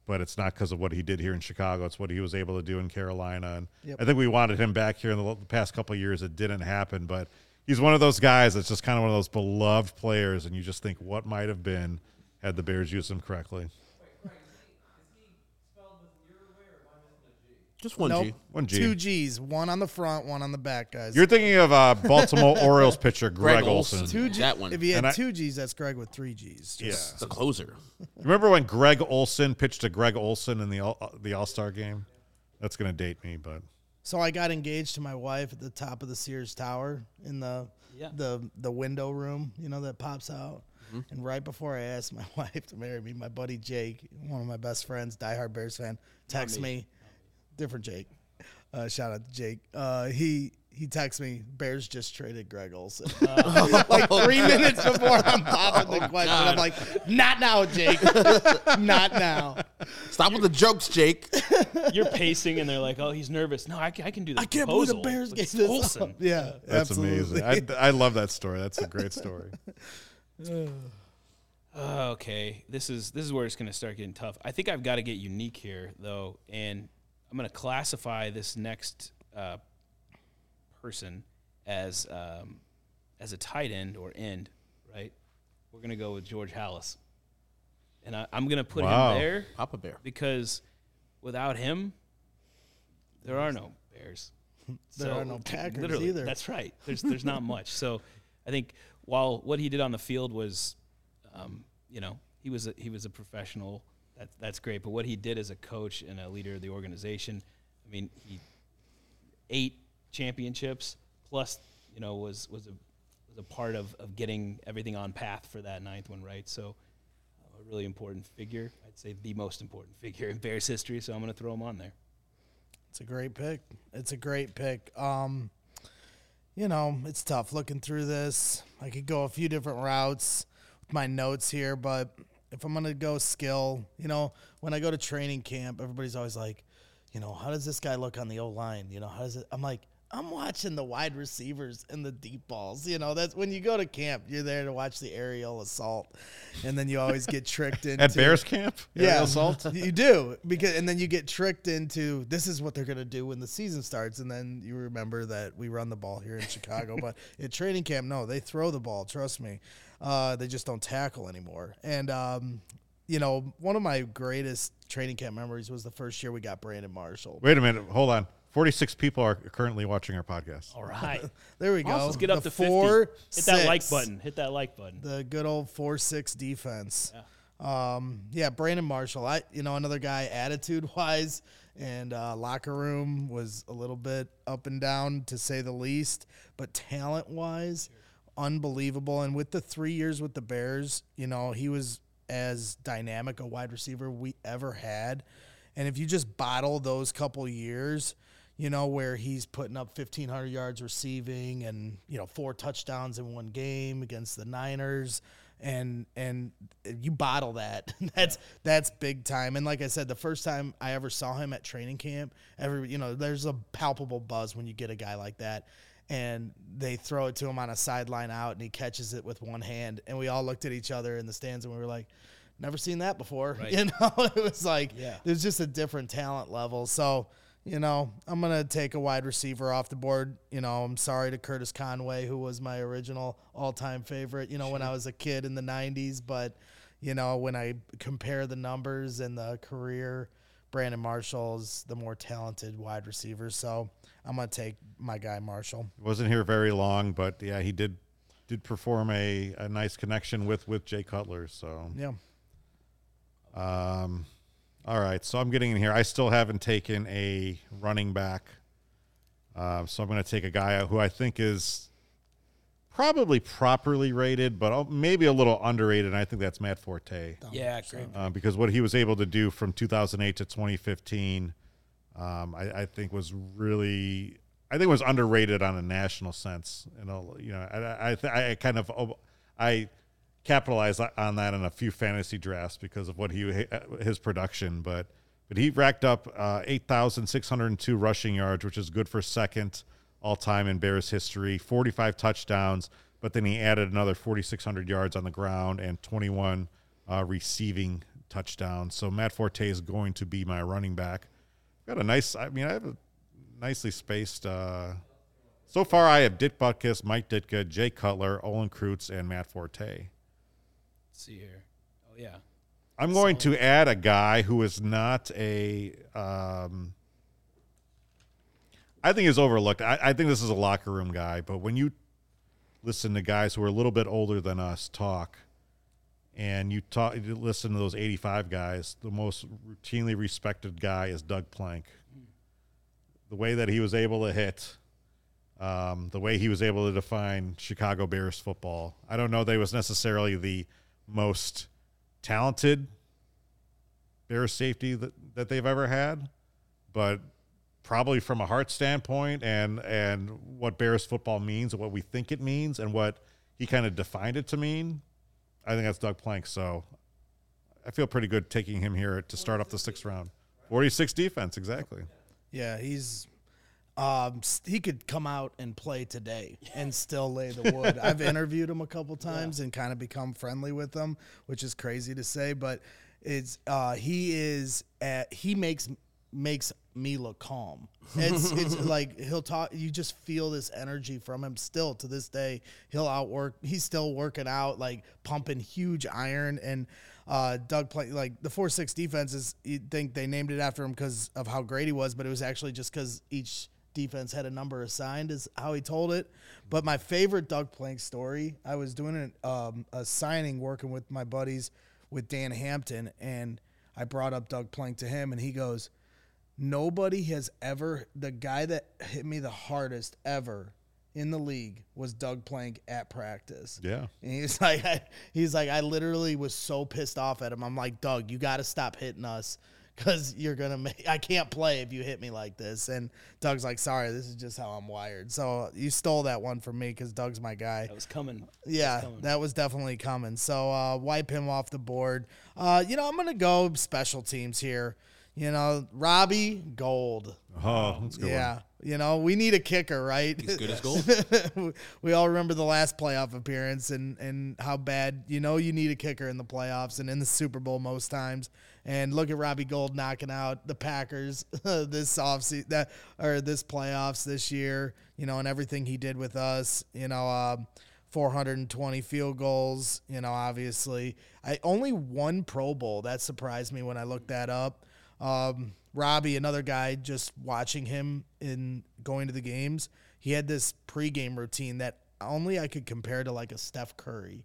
but it's not because of what he did here in Chicago. It's what he was able to do in Carolina. And Yep. I think we wanted him back here in the the past couple of years. It didn't happen, but he's one of those guys that's just kind of one of those beloved players. And you just think what might have been had the Bears used him correctly. Just one nope. G. One G. Two G's, one on the front, one on the back, guys. You're thinking of uh, Baltimore Orioles pitcher Greg, Greg Olson. Olson. two G. that one. If he had And I- two G's, that's Greg with three G's. Yeah. The closer. Remember when Greg Olson pitched to Greg Olson in the all, uh, the All Star game? That's gonna date me, but So I got engaged to my wife at the top of the Sears Tower in the Yeah. the the window room, you know, that pops out. And right before I asked my wife to marry me, my buddy Jake, one of my best friends, diehard Bears fan, texts me, different Jake. Uh, shout out to Jake. Uh, he he texts me, Bears just traded Greg Olson. like three minutes before I'm popping the question. I'm like, not now, Jake. not now. Stop with the jokes, Jake. You're pacing, and they're like, "Oh, he's nervous." No, I, can, I can do this. I can't believe the. Bears But gave it's this Olsen. up. Yeah, That's absolutely. amazing. I, I love that story. That's a great story. Uh, okay, this is this is where it's going to start getting tough. I think I've got to get unique here, though, and I'm going to classify this next uh, person as um, as a tight end or end. Right? We're going to go with George Halas, and I, I'm going to put Wow. him there Papa Bear. because without him, there are no Bears. There are no Packers literally, either. That's right. There's there's not much. So I think while what he did on the field was, um, you know, he was a, he was a professional. That's that's great. But what he did as a coach and a leader of the organization, I mean, he eight championships plus, you know, was was a was a part of, of getting everything on path for that ninth one, right? So a really important figure. I'd say the most important figure in Bears history. So I'm going to throw him on there. It's a great pick. It's a great pick. Um, you know, it's tough looking through this. I could go a few different routes with my notes here, but if I'm gonna go skill, you know, when I go to training camp, everybody's always like, you know, how does this guy look on the O line? You know, how does it? I'm like, I'm watching the wide receivers and the deep balls. You know, that's when you go to camp, you're there to watch the aerial assault, and then you always get tricked into At Bears camp? yeah, assault? you do because, and then you get tricked into this is what they're gonna do when the season starts, and then you remember that we run the ball here in Chicago, but at training camp, no, they throw the ball. Trust me, uh, they just don't tackle anymore. And um, you know, one of my greatest training camp memories was the first year we got Brandon Marshall. Wait a minute. Hold on. 46 people are currently watching our podcast. All right. There we go. Let's get up The to 50. four, Hit that like button. Hit that like button. the good old four six defense. Yeah. Um, yeah, Brandon Marshall. I you know another guy attitude wise and uh, locker room was a little bit up and down to say the least, but talent wise, unbelievable. And with the three years with the Bears, you know he was as dynamic a wide receiver we ever had. And if you just bottle those couple years, you know, where he's putting up 1,500 yards receiving and, you know, four touchdowns in one game against the Niners. And and you bottle that. That's that's big time. And like I said, the first time I ever saw him at training camp, every you know, there's a palpable buzz when you get a guy like that. And they throw it to him on a sideline out, and he catches it with one hand. And we all looked at each other in the stands, and we were like, "Never seen that before." You know, it was like Yeah. there's just a different talent level. So, you know, I'm gonna take a wide receiver off the board. You know, I'm sorry to Curtis Conway, who was my original all-time favorite. You know, when I was a kid in the '90s, but you know, when I compare the numbers and the career, Brandon Marshall's the more talented wide receiver. So I'm gonna take my guy Marshall. Wasn't here very long, but yeah, he did did perform a, a nice connection with with Jay Cutler. So Yeah. Um, all right, so I'm getting in here. I still haven't taken a running back, uh, so I'm going to take a guy who I think is probably properly rated, but maybe a little underrated. And I think that's Matt Forte Yeah, great. uh, because what he was able to do from 2008 to 2015, um, I, I think was really, I think was underrated on a national sense. You know, you know, I, I, I kind of, I capitalized on that in a few fantasy drafts because of what he his production, but but he racked up uh, 8,602 rushing yards, which is good for second all time in Bears history. 45 touchdowns, but then he added another 4,600 yards on the ground and 21 uh, receiving touchdowns. So Matt Forte is going to be my running back. Got a nice. I mean, I have a nicely spaced. Uh, so far, I have Dick Butkus, Mike Ditka, Jay Cutler, Olin Kreutz, and Matt Forte. Let's see here. Oh yeah. I'm going to add a guy who is not a. Um, I think he's overlooked. I, I think this is a locker room guy, but when you listen to guys who are a little bit older than us talk, and you talk, you listen to those 85 guys, the most routinely respected guy is Doug Plank. The way that he was able to hit, um, the way he was able to define Chicago Bears football. I don't know that he was necessarily the most talented Bears safety that, that they've ever had, but probably from a heart standpoint and and what Bears football means and what we think it means and what he kind of defined it to mean, I think that's Doug Plank. So I feel pretty good taking him here to start off the sixth round. Forty six defense, exactly. Yeah, he's um he could come out and play today and still lay the wood. I've interviewed him a couple times and kind of become friendly with him, which is crazy to say, but it's uh he is at, he makes makes me look calm. It's it's like he'll talk you just feel this energy from him still to this day. He'll outwork he's still working out like pumping huge iron and uh, Doug play like the four six defense is you think they named it after him because of how great he was, but it was actually just because each defense had a number assigned is how he told it. But my favorite Doug Plank story, I was doing an, um, a signing working with my buddies with Dan Hampton, and I brought up Doug Plank to him, and he goes, "Nobody has ever the guy that hit me the hardest ever." In the league was Doug Plank at practice. Yeah. And he's like, I, he's like, I literally was so pissed off at him. I'm like, Doug, you got to stop hitting us because you're gonna make. I can't play if you hit me like this. And Doug's like, sorry, this is just how I'm wired. So you stole that one from me because Doug's my guy. That was coming. Yeah, coming. that was definitely coming. So uh, wipe him off the board. Uh, you know, I'm gonna go special teams here. You know, Robbie Gould. Oh, that's a good. Yeah, you know, we need a kicker, right? He's good as gold. we all remember the last playoff appearance and and how bad you know you need a kicker in the playoffs and in the Super Bowl most times. And look at Robbie Gould knocking out the Packers this offseason that or this playoffs this year. You know, and everything he did with us. You know. Um, 420 field goals, you know, obviously. I only one Pro Bowl. That surprised me when I looked that up. Um, Robbie, another guy, just watching him in going to the games, he had this pregame routine that only I could compare to like a Steph Curry.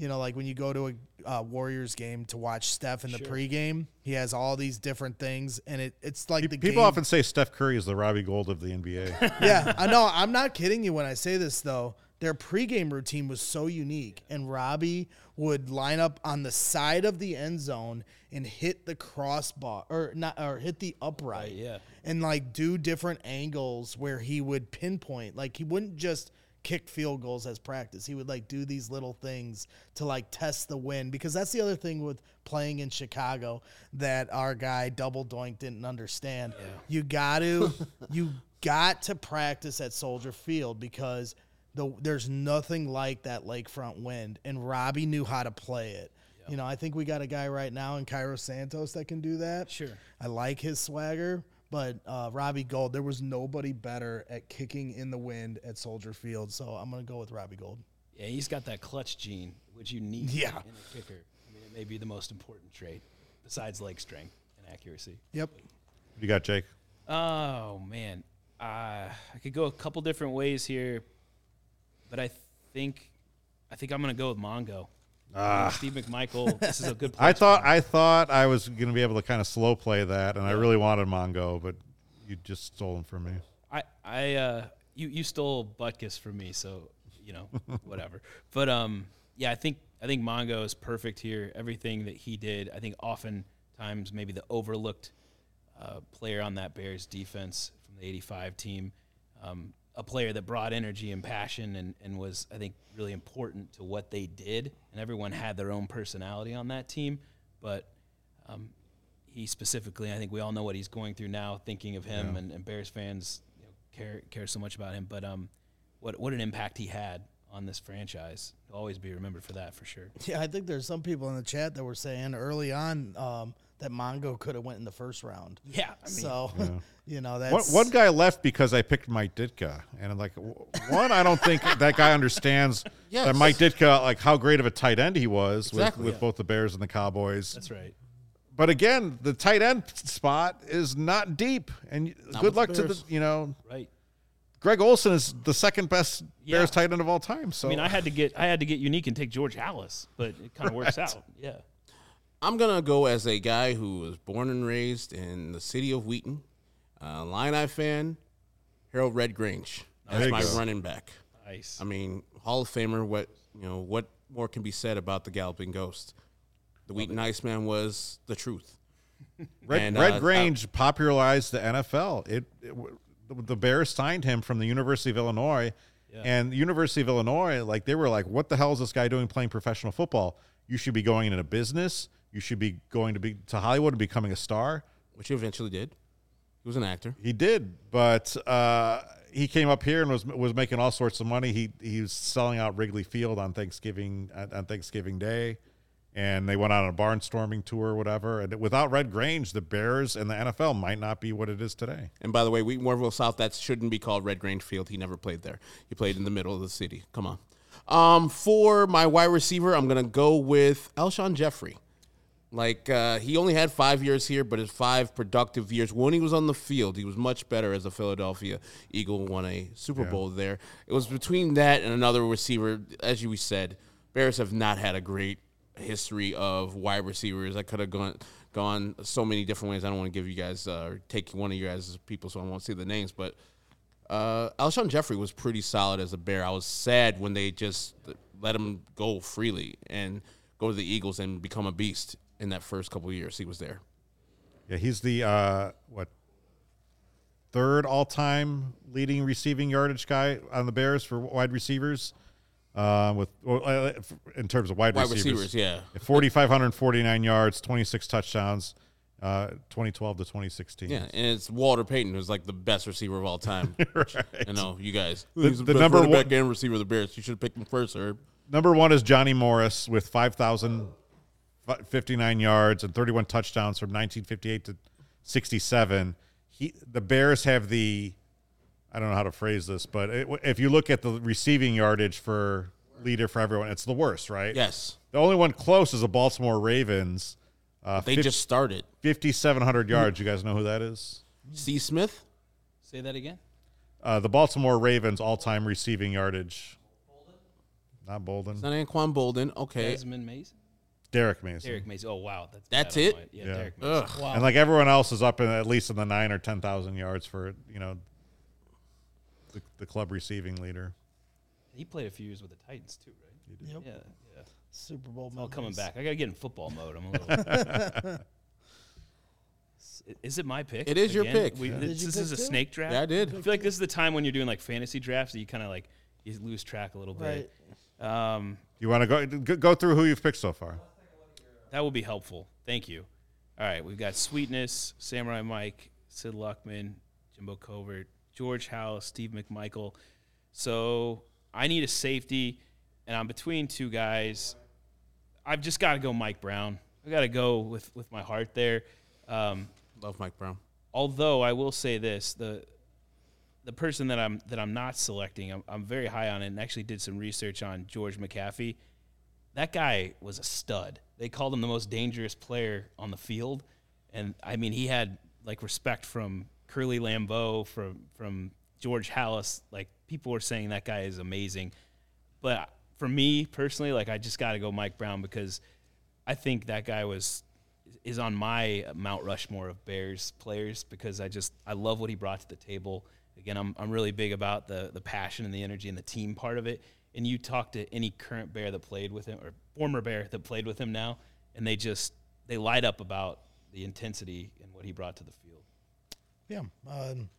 You know, like when you go to a uh, Warriors game to watch Steph in the pregame, he has all these different things, and it, it's like the People game. often say Steph Curry is the Robbie Gould of the NBA. yeah, I know. I'm not kidding you when I say this though. Their pregame routine was so unique, and Robbie would line up on the side of the end zone and hit the crossbar or not or hit the upright. yeah. And like do different angles where he would pinpoint. Like he wouldn't just kick field goals as practice. He would like do these little things to like test the wind because that's the other thing with playing in Chicago that our guy Double Doink didn't understand. You got to you got to practice at Soldier Field because the there's nothing like that lakefront wind and Robbie knew how to play it. You know, I think we got a guy right now in Cairo Santos that can do that. Sure. I like his swagger, but uh, Robbie Gould, there was nobody better at kicking in the wind at Soldier Field. So I'm going to go with Robbie Gould. Yeah, he's got that clutch gene, which you need Yeah. in a kicker. I mean, it may be the most important trait besides leg strength and accuracy. Yep. you got Jake. Oh man, uh, I could go a couple different ways here, but I think I think I'm gonna go with Mongo. Steve McMichael. This is a good. Ah. I thought. I thought I was going to be able to kind of slow play that, and I really wanted Mongo, but you just stole him from me. I, I, uh, you, you stole Butkus from me, so you know, whatever. But um, yeah, I think I think Mongo is perfect here. Everything that he did, I think, oftentimes maybe the overlooked uh, player on that Bears defense from the '85 team, um, a player that brought energy and passion and, and was, I think, really important to what they did. And everyone had their own personality on that team, but um, he specifically, I think we all know what he's going through now, thinking of him and, and Bears fans you know, care care so much about him. But um, what what an impact he had on this franchise. He'll always be remembered for that for sure. Yeah, I think there's some people in the chat that were saying early on um, that Mongo could have went in the first round. Yeah, I mean, so, you know, One, that's one guy left because I picked Mike Ditka, and I'm like, one, I don't think that guy understands Yes. that Mike Ditka, like how great of a tight end he was Exactly. with, with both the Bears and the Cowboys. that's right. But again, the tight end spot is not deep, and Not good luck the to the you know. Right. Greg Olsen is the second best Yeah. Bears tight end of all time. So I mean, I had to get I had to get unique and take George Halas, but it kind of works out. Yeah. I'm gonna go as a guy who was born and raised in the city of Wheaton, uh, Illini fan, Harold Red Grange as my go. running back. Nice. I mean, Hall of Famer. What you know? What more can be said about the Galloping Ghost. The Wheaton Iceman was the truth. Red, And, Red uh, Grange popularized the NFL. It, it the Bears signed him from the University of Illinois, and the University of Illinois, like they were like, "What the hell is this guy doing playing professional football? You should be going into business. You should be going to be to Hollywood and becoming a star." which he eventually did. He was an actor. He did, but uh, he came up here and was was making all sorts of money. He he was selling out Wrigley Field on Thanksgiving on Thanksgiving Day, and they went on a barnstorming tour or whatever. And without Red Grange, the Bears and the NFL might not be what it is today. And by the way, Wheaton Warrenville South, that shouldn't be called Red Grange Field. He never played there. He played in the middle of the city. Come on. Um, for my wide receiver, I'm going to go with Alshon Jeffery. Like, uh, he only had five years here, but his five productive years, when he was on the field, he was much better as a Philadelphia Eagle, won a Super Bowl there. It was between that and another receiver. As you said, Bears have not had a great history of wide receivers. I could have gone gone so many different ways. I don't want to give you guys uh, or take one of you guys as people, so I won't say the names. But uh, Alshon Jeffery was pretty solid as a Bear. I was sad when they just let him go freely and go to the Eagles and become a beast in that first couple of years he was there. Yeah, he's the uh, what third all time leading receiving yardage guy on the Bears for wide receivers. Uh, with well, uh, in terms of wide, Wide receivers, receivers, yeah. forty five hundred forty nine yards, twenty six touchdowns, uh, twenty twelve to twenty sixteen. Yeah, and it's Walter Payton who's like the best receiver of all time. right. I know you guys. The- He's the, the number one- back receiver of the Bears. You should have picked him first, Herb. Number one is Johnny Morris with 5,059 yards and 31 touchdowns from 1958 to 67. He, the Bears have the, I don't know how to phrase this, but it, if you look at the receiving yardage for leader for everyone, it's the worst, right? Yes, The only one close is the Baltimore Ravens. Uh, they fif- just started. 5,700 yards. You guys know who that is? C. Smith. Say that again. Uh, the Baltimore Ravens all time receiving yardage. Not Boldin. Not Anquan Boldin. Okay. Desmond Mason. Derrick Mason. Derrick Mason. Oh wow, that's That's bad on it? my- Yeah, Yeah. Derrick Mason. Ugh. Wow. And like everyone else is up in at least in the nine or ten thousand yards for you know the, the club receiving leader. He played a few years with the Titans too, right? Yep. Yeah, yeah. Super Bowl. It's all coming memories. back. I gotta get in football mode. I'm a little. S- Is it my pick? It is your pick. We, Yeah. This, you this pick is a too? snake draft. Yeah, I did. I feel like this is the time when you're doing like fantasy drafts that you kind of like you lose track a little bit. Um, You want to go go go through who you've picked so far? That will be helpful. Thank you. All right, we've got Sweetness, Samurai Mike, Sid Luckman, Jimbo Covert, George Howe, Steve McMichael. So I need a safety, and I'm between two guys. I've just got to go Mike Brown. I got to go with with my heart there. Um, Love Mike Brown. although I will say this, the the person that I'm that I'm not selecting, I'm, I'm very high on it, and actually did some research on George McAfee. That guy was a stud. They called him the most dangerous player on the field, and I mean he had like respect from Curly Lambeau, from from George Halas. Like people were saying that guy is amazing, but for me personally, like I just got to go Mike Brown because I think that guy was is on my Mount Rushmore of Bears players because I just I love what he brought to the table. Again, I'm I'm really big about the the passion and the energy and the team part of it. And you talk to any current Bear that played with him or former Bear that played with him now, and they just they light up about the intensity and what he brought to the field. Yeah. Um,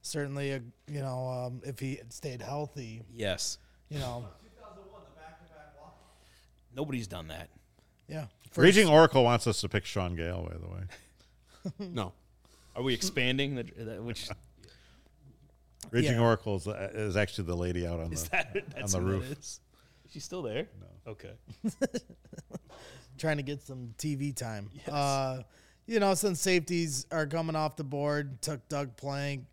certainly, a, you know, um, if he had stayed healthy, Yes, you know, nobody's done that. yeah. Raging Oracle wants us to pick Shaun Gayle, by the way. No. Are we expanding the, the which Raging Yeah. Oracle is, uh, is actually the lady out on is the that that's the who that roof. Is? Is still there? No. Okay. trying to get some TV time. Uh, you know, since safeties are coming off the board, took Doug Plank,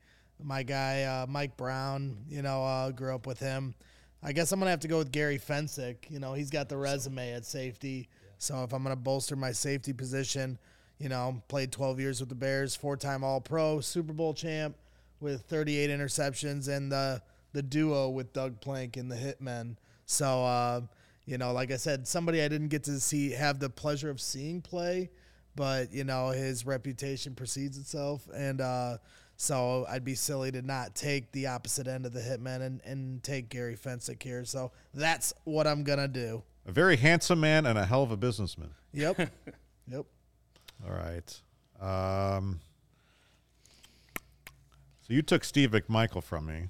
my guy uh, Mike Brown. You know, uh, grew up with him. I guess I'm gonna have to go with Gary Fencik. You know, he's got the resume at safety. So if I'm gonna bolster my safety position, you know, played 12 years with the Bears, four-time All-Pro, Super Bowl champ with 38 interceptions, and the the duo with Doug Plank and the Hitmen. So, uh, you know, like I said, somebody I didn't get to see have the pleasure of seeing play, but you know his reputation precedes itself, and uh, so I'd be silly to not take the opposite end of the hitman and, and take Gary Fencik here. So that's what I'm gonna do. A very handsome man and a hell of a businessman. Yep. yep. All right. Um, so you took Steve McMichael from me.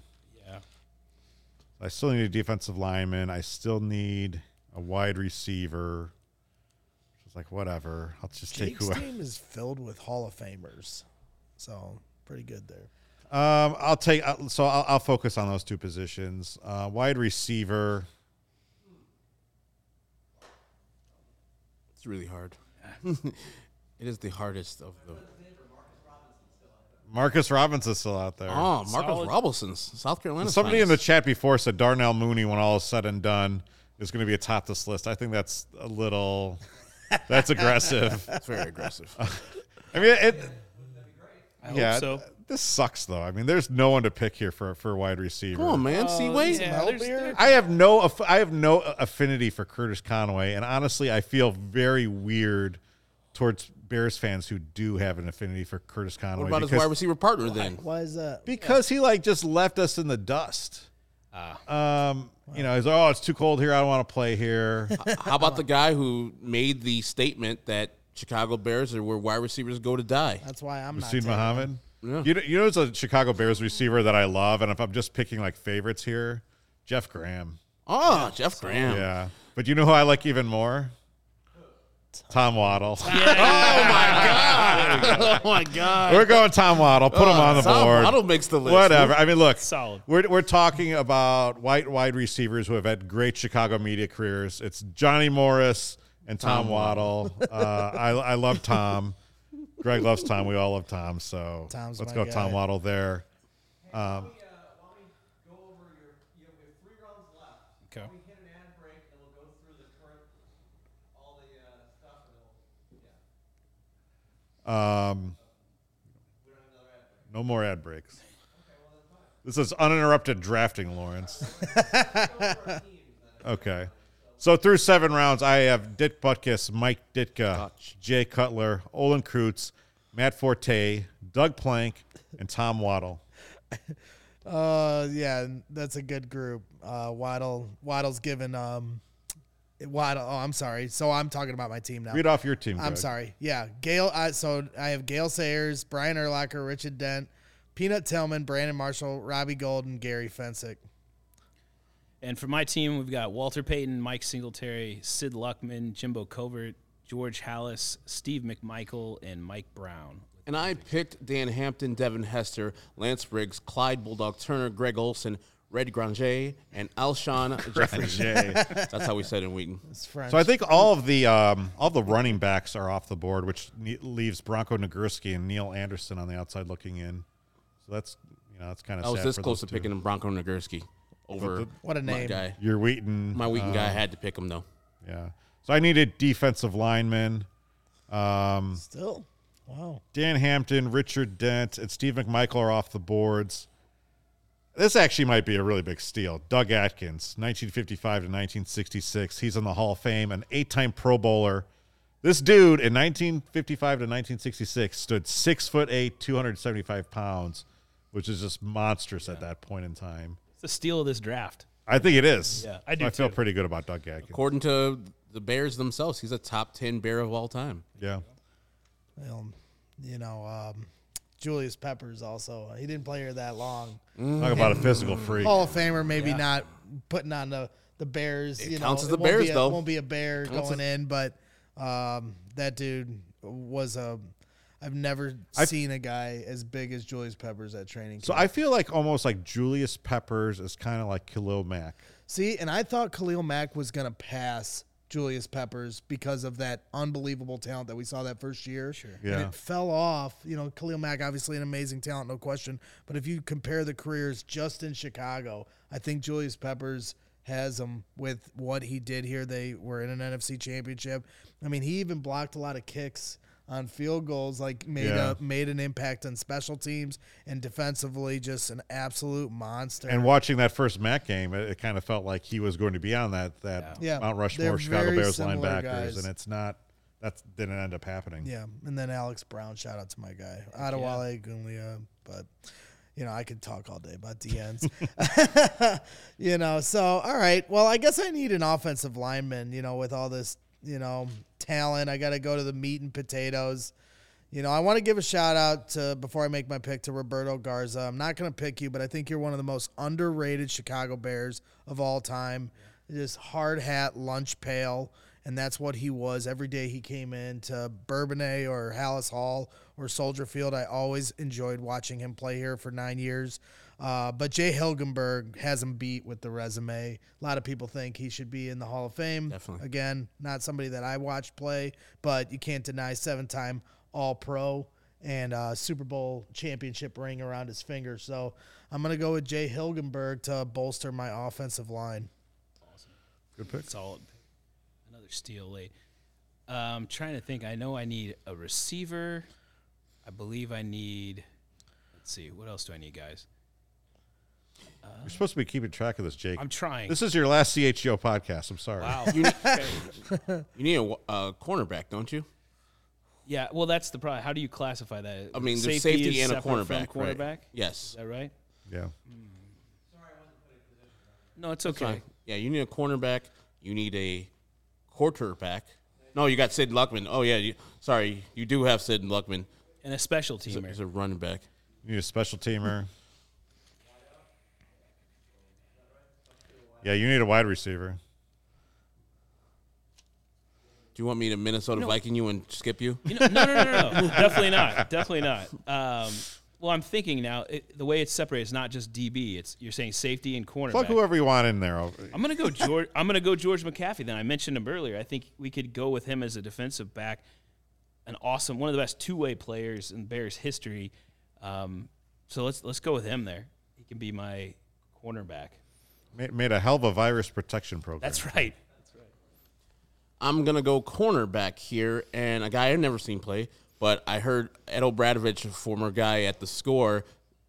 Yeah. I still need a defensive lineman. I still need a wide receiver. It's like whatever. I'll just take Jake's whoever. team is filled with Hall of Famers, so pretty good there. Um, I'll take. uh, So I'll, I'll focus on those two positions. Uh, wide receiver. It's really hard. it is the hardest of the. Marcus Robinson's still out there. Oh, Marcus Solid. Robinson's South Carolina. Somebody in the chat before said Darnell Mooney, when all is said and done, is going to be atop this list. I think that's a little. That's aggressive. It's very aggressive. I mean, it. I yeah, hope so. this sucks though. I mean, there's no one to pick here for for wide receiver. Come on, man. Uh, See, wait. Yeah, there's- Melbeer? I have no aff- I have no affinity for Curtis Conway, and honestly, I feel very weird towards Bears fans who do have an affinity for Curtis Conway. What about his because, wide receiver partner then? Why is that? Uh, because he like just left us in the dust. Ah. Um, you know, he's like, oh, it's too cold here. I don't want to play here. How about the guy who made the statement that Chicago Bears are where wide receivers go to die? That's why I'm not. Rasheed taking him. Muhammad. Yeah. You know, you know, it's a Chicago Bears receiver that I love, and if I'm just picking like favorites here, Jeff Graham. Oh, Jeff Graham. Yeah, but you know who I like even more? Tom Waddle. Oh my God. Oh my god! We're going Tom Waddle. Put him on the board. Tom board. Waddle makes the list. Whatever. I mean, look, Solid. We're we're talking about white wide receivers who have had great Chicago media careers. It's Johnny Morris and Tom, Tom Waddle. uh, I I love Tom. Greg loves Tom. We all love Tom. So Tom's let's my go Tom. Waddle there. Um, Okay. Um, no more ad breaks. This is uninterrupted drafting, Lawrence. okay. So through seven rounds, I have Dick Butkus, Mike Ditka, Jay Cutler, Olin Kreutz, Matt Forte, Doug Plank, and Tom Waddle. Uh, yeah, that's a good group. Uh, Waddle, Waddle's given. Um, Waddle. Oh, I'm sorry. So I'm talking about my team now. Read off your team. I'm Greg. sorry. Yeah, Gale. I, so I have Gale Sayers, Brian Urlacher, Richard Dent, Peanut Tillman, Brandon Marshall, Robbie Golden, Gary Fencik. And for my team, we've got Walter Payton, Mike Singletary, Sid Luckman, Jimbo Covert, George Halas, Steve McMichael, and Mike Brown. And I picked Dan Hampton, Devin Hester, Lance Briggs, Clyde Bulldog Turner, Greg Olsen, Red Granger, and Alshon Jeffries. Jay. That's how we said in Wheaton. It's French. So I think all of the um, all the running backs are off the board, which ne- leaves Bronco Nagurski and Neal Anderson on the outside looking in. So that's you know that's kind of. I was sad this for close to two. picking Bronco Nagurski over What a name. guy. Your Wheaton, My Wheaton guy um, had to pick him though. Yeah. So I needed defensive linemen. Um, Still, wow. Dan Hampton, Richard Dent, and Steve McMichael are off the boards. This actually might be a really big steal. Doug Atkins, 1955 to 1966. He's in the Hall of Fame, an eight time Pro Bowler. This dude in 1955 to 1966 stood six foot eight, 275 pounds, which is just monstrous at that point in time. It's the steal of this draft. I think it is. Yeah, I do I feel too. pretty good about Doug Atkins. According to the Bears themselves, he's a top ten Bear of all time. Yeah. Well, you know, um, Julius Peppers also. He didn't play here that long. Talk about a physical freak. Hall of Famer, maybe not putting on the the Bears. It you counts know, as it the won't Bears, be a, though. Won't be a Bear Counts going as- in, but um, that dude was a. I've never seen a guy as big as Julius Peppers at training. So camp. I feel like almost like Julius Peppers is kind of like Khalil Mack. See, and I thought Khalil Mack was going to pass Julius Peppers because of that unbelievable talent that we saw that first year. Sure. And Yeah. it fell off. You know, Khalil Mack, obviously an amazing talent, no question. But if you compare the careers just in Chicago, I think Julius Peppers has them with what he did here. They were in an NFC championship. I mean, he even blocked a lot of kicks on field goals, like made Yeah. a made an impact on special teams and defensively, just an absolute monster. And watching that first Mack game, it, it kind of felt like he was going to be on that that Yeah. Mount They're Rushmore Chicago Bears similar linebackers, guys. and it's not. That didn't end up happening. Yeah, and then Alex Brown, shout out to my guy Adewale Ogunleye. But you know, I could talk all day about DNs. you know, so all right. Well, I guess I need an offensive lineman. You know, with all this, you know, talent, I got to go to the meat and potatoes. You know, I want to give a shout out to before I make my pick to Roberto Garza. I'm not going to pick you, but I think you're one of the most underrated Chicago Bears of all time. Just hard hat, lunch pail, and that's what he was every day he came in to Bourbonnais or Halas Hall or Soldier Field. I always enjoyed watching him play here for nine years. Uh, but Jay Hilgenberg has him beat with the resume. A lot of people think he should be in the Hall of Fame. Definitely. Again, not somebody that I watched play, but you can't deny seven time All Pro and uh, Super Bowl championship ring around his finger. So I'm going to go with Jay Hilgenberg to bolster my offensive line. Awesome. Good pick. Solid. Another steal late. Uh, I'm trying to think. I know I need a receiver. I believe I need. Let's see. What else do I need, guys? You're supposed to be keeping track of this, Jake. I'm trying. This is your last CHGO podcast. I'm sorry. wow. You need, you need a uh, cornerback, don't you? yeah. Well, that's the problem. How do you classify that? I mean, there's safety is and a separate from cornerback. right? Cornerback. Yes. Is that right? Yeah. Sorry I wasn't putting position. No, it's okay. Fine. Yeah, you need a cornerback. You need a quarterback. No, you got Sid Luckman. Oh yeah, you, sorry, you do have Sid Luckman. And a special He's a, teamer. he's a running back. You need a special teamer. Yeah, you need a wide receiver. Do you want me to Minnesota Viking you and skip you? You know, no, no, no, no, no. definitely not. Definitely not. Um, well, I'm thinking now it, the way it's separated is not just DB. It's you're saying safety and cornerback. Fuck whoever you want in there. I'm gonna go George. I'm gonna go George McAfee. Then I mentioned him earlier. I think we could go with him as a defensive back. An awesome, one of the best two-way players in Bears history. Um, so let's let's go with him there. He can be my cornerback. Made, made a hell of a virus protection program. That's right. I'm gonna go cornerback here, and a guy I've never seen play, but I heard Ed Obradovich, a former guy at the score,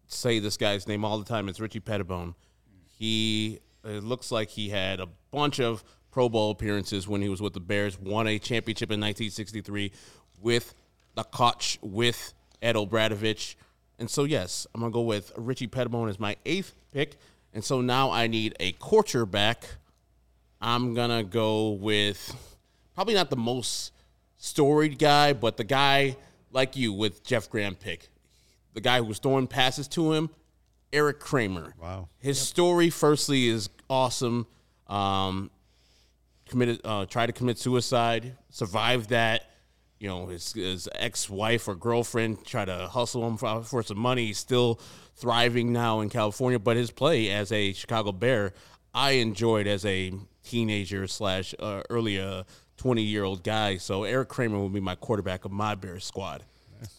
say this guy's name all the time. It's Richie Pettibone. He it looks like he had a bunch of Pro Bowl appearances when he was with the Bears. Won a championship in 1963 with the Koch with Ed Obradovich. And so yes, I'm gonna go with Richie Pettibone as my eighth pick. And so now I need a quarterback. I'm gonna go with probably not the most storied guy, but the guy like you with Jeff Graham pick, the guy who was throwing passes to him, Erik Kramer. Wow. His story, firstly, is awesome. Um, committed, uh, tried to commit suicide, survived that. You know, his, his ex-wife or girlfriend try to hustle him for, for some money. He's still thriving now in California, but his play as a Chicago Bear, I enjoyed as a teenager slash uh, early uh, 20 year old guy. So Erik Kramer will be my quarterback of my bear squad.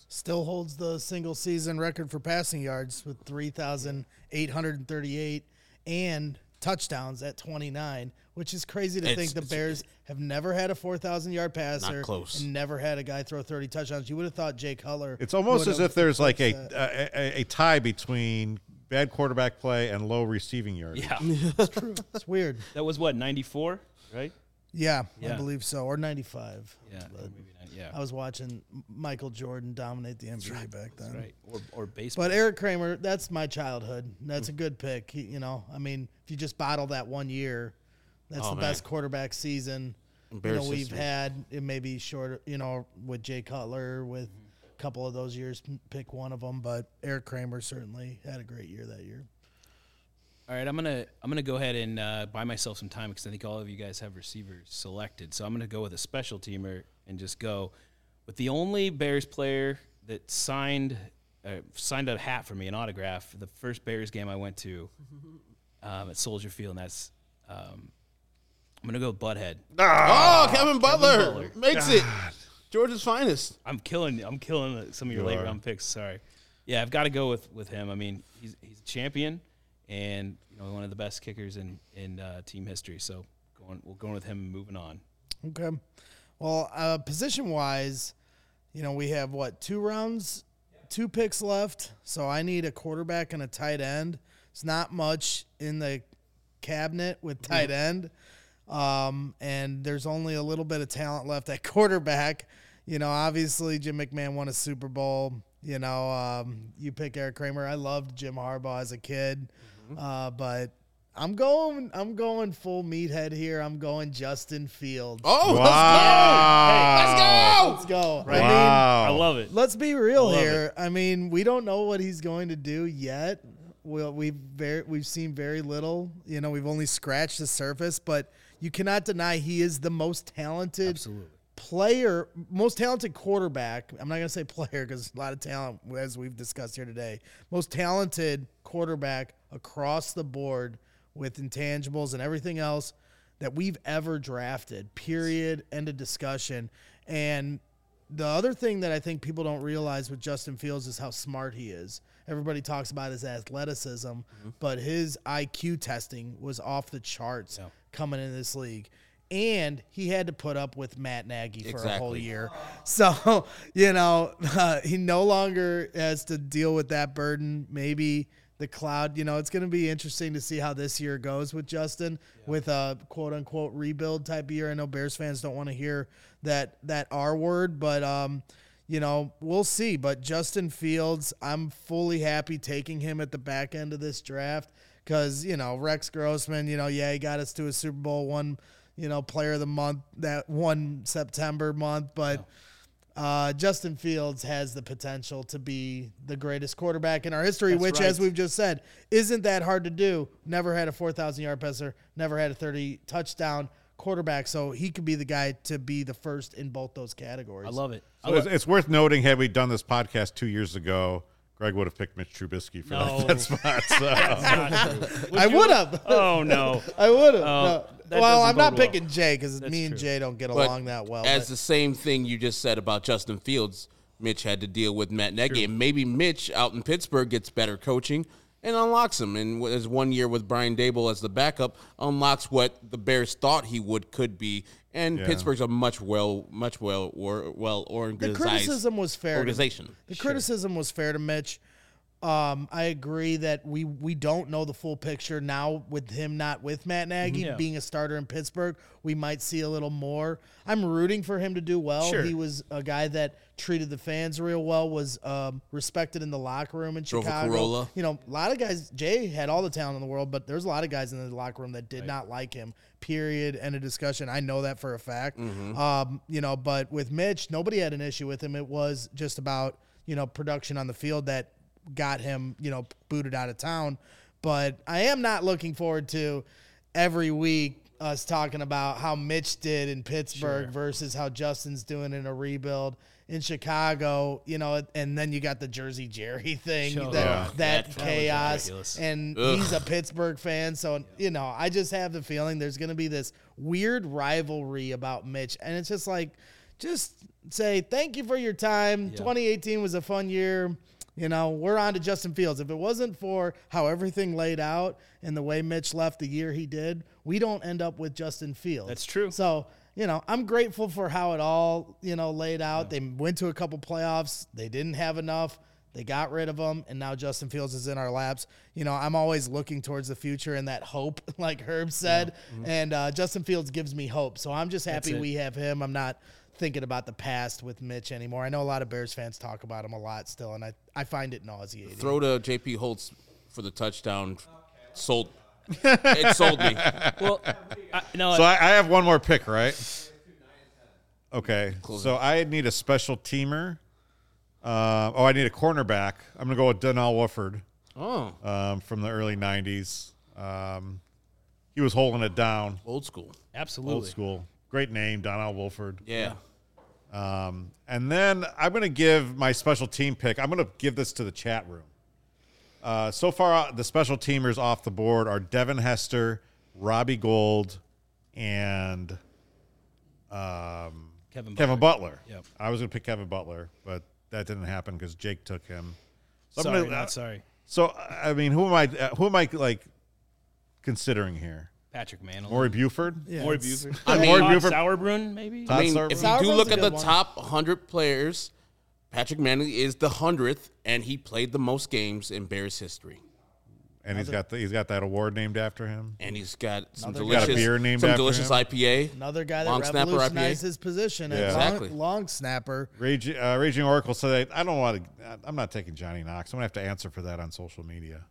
Still holds the single season record for passing yards with 3,838 and touchdowns at 29, which is crazy to It's- think the Bears have never had a 4,000 yard passer close. and never had a guy throw 30 touchdowns. You would have thought Jay Cutler. It's almost as if there's like a, a, a a tie between bad quarterback play and low receiving yards. Yeah, That's true. It's weird. that was what 94, right? Yeah, I believe so. Or 95. Yeah, maybe not. Yeah, I was watching Michael Jordan dominate the NBA back then. right. Or or baseball. But Erik Kramer, that's my childhood. That's a good pick. He, you know, I mean, if you just bottle that one year, that's Oh, the man. best quarterback season you know we've history. had. It may be short, you know, with Jay Cutler, with Mm-hmm. a couple of those years, pick one of them. But Erik Kramer certainly had a great year that year. All right, I'm gonna I'm gonna go ahead and uh, buy myself some time because I think all of you guys have receivers selected. So I'm gonna go with a special teamer and just go with the only Bears player that signed uh, signed a hat for me, an autograph, for the first Bears game I went to um, at Soldier Field, and that's um, I'm gonna go with Butthead. Oh, Kevin Butler, Butler. makes it Georgia's finest. I'm killing I'm killing some of your late are. round picks. Sorry, yeah, I've got to go with with him. I mean, he's he's a champion and you know one of the best kickers in in uh, team history. So going we're going with him and moving on. Okay. Well, uh, position wise, you know, we have what two rounds, two picks left. So I need a quarterback and a tight end. It's not much in the cabinet with tight end, um, and there's only a little bit of talent left at quarterback. You know, obviously Jim McMahon won a Super Bowl. You know, um, you pick Erik Kramer. I loved Jim Harbaugh as a kid, uh, but I'm going. I'm going full meathead here. I'm going Justin Fields. Oh, Wow. Let's go. I mean, Wow. I love it. let's be real love here. I mean, we don't know what he's going to do yet. Well, we've very, we've seen very little. You know, we've only scratched the surface, but you cannot deny he is the most talented Absolutely. player, most talented quarterback. I'm not going to say player because a lot of talent, as we've discussed here today. Most talented quarterback across the board with intangibles and everything else that we've ever drafted. Period. End of discussion. And the other thing that I think people don't realize with Justin Fields is how smart he is. Everybody talks about his athleticism, mm-hmm. but his IQ testing was off the charts coming in this league. And he had to put up with Matt Nagy for a whole year. So, you know, uh, he no longer has to deal with that burden. Maybe the cloud, you know, it's going to be interesting to see how this year goes with Justin with a quote unquote rebuild type year. I know Bears fans don't want to hear that that R word, but um, you know, we'll see. But Justin Fields, I'm fully happy taking him at the back end of this draft because you know Rex Grossman, you know, yeah, he got us to a Super Bowl one, you know, Player of the Month that one September month, but. Uh, Justin Fields has the potential to be the greatest quarterback in our history, That's which, right. as we've just said, isn't that hard to do. Never had a 4,000 yard passer, never had a 30 touchdown quarterback. So he could be the guy to be the first in both those categories. I love it. So it's, it's worth noting, had we done this podcast two years ago, Greg would have picked Mitch Trubisky for No. that, that spot. So. Not true. Oh, I would have. Oh no. I would have. Oh, that well, I'm not bode well. picking Jay because me and true. Jay don't get But along that well. As but- the same thing you just said about Justin Fields, Mitch had to deal with Matt Nagy, and maybe Mitch out in Pittsburgh gets better coaching and unlocks him. And as one year with Brian Daboll as the backup, unlocks what the Bears thought he would could be. And Yeah. Pittsburgh's a much well, much well, or well the organized criticism was fair. to- organization. The criticism was fair to Mitch. Um, I agree that we we don't know the full picture now with him not with Matt Nagy Yeah. being a starter in Pittsburgh. We might see a little more. I'm rooting for him to do well. Sure. He was a guy that treated the fans real well, was um, respected in the locker room in Drove a Chicago. Corolla. You know, a lot of guys. Jay had all the talent in the world, but there's a lot of guys in the locker room that did not like him. Period. End of discussion. I know that for a fact. Um, you know, but with Mitch, nobody had an issue with him. It was just about you know production on the field that got him you know booted out of town. But I am not looking forward to every week us talking about how Mitch did in Pittsburgh versus how Justin's doing in a rebuild in Chicago, you know, and then you got the Jersey Jerry thing, Sure. that, Yeah. that, That chaos. ridiculous. And he's a Pittsburgh fan. So, you know, I just have the feeling there's going to be this weird rivalry about Mitch. And it's just like, just say, thank you for your time. 2018 was a fun year. You know, we're on to Justin Fields. If it wasn't for how everything laid out and the way Mitch left the year he did, we don't end up with Justin Fields. That's true. So, you know, I'm grateful for how it all, you know, laid out. They went to a couple playoffs. They didn't have enough. They got rid of him, and now Justin Fields is in our laps. You know, I'm always looking towards the future and that hope, like Herb said. And uh, Justin Fields gives me hope. So I'm just happy we have him. I'm not thinking about the past with Mitch anymore. I know a lot of Bears fans talk about him a lot still, and I, I find it nauseating. Throw to J.P. Holtz for the touchdown. Sold. it sold me. Well, I, no, So I, I have one more pick, right? Okay. So I need a special teamer. Uh, oh, I need a cornerback. I'm going to go with Donnell Woolford Oh, um, from the early 90s. Um, he was holding it down, old school. absolutely. old school. Great name, Donnell Woolford. Yeah. Um, and then I'm going to give my special team pick. I'm going to give this to the chat room. Uh, so far, uh, the special teamers off the board are Devin Hester, Robbie Gould, and um, Kevin Kevin Butler. Yep. I was going to pick Kevin Butler, but that didn't happen because Jake took him. So, I'm Sorry, gonna- uh, not sorry. so I mean, who am I? Uh, who am I like considering here? Patrick Mannelly. Maury Buford. Yeah, Maury it's- Buford. I mean- Todd Maury Buford- Sauerbrun, maybe. I mean, Sauerbrun. if you do Sauerbrun's look a at good the one. top 100 players, Patrick Mannelly is the 100th, and he played the most games in Bears history. and he's got the, he's got that award named after him. and he's got some Another guy. delicious Got a beer named some after delicious him? IPA. Another guy that Long snapper revolutionized IPA. his position Yeah. Exactly. long, long snapper. Raging, uh, Raging Oracle said, "I don't want to. I'm not taking Johnny Knox. I'm gonna have to answer for that on social media."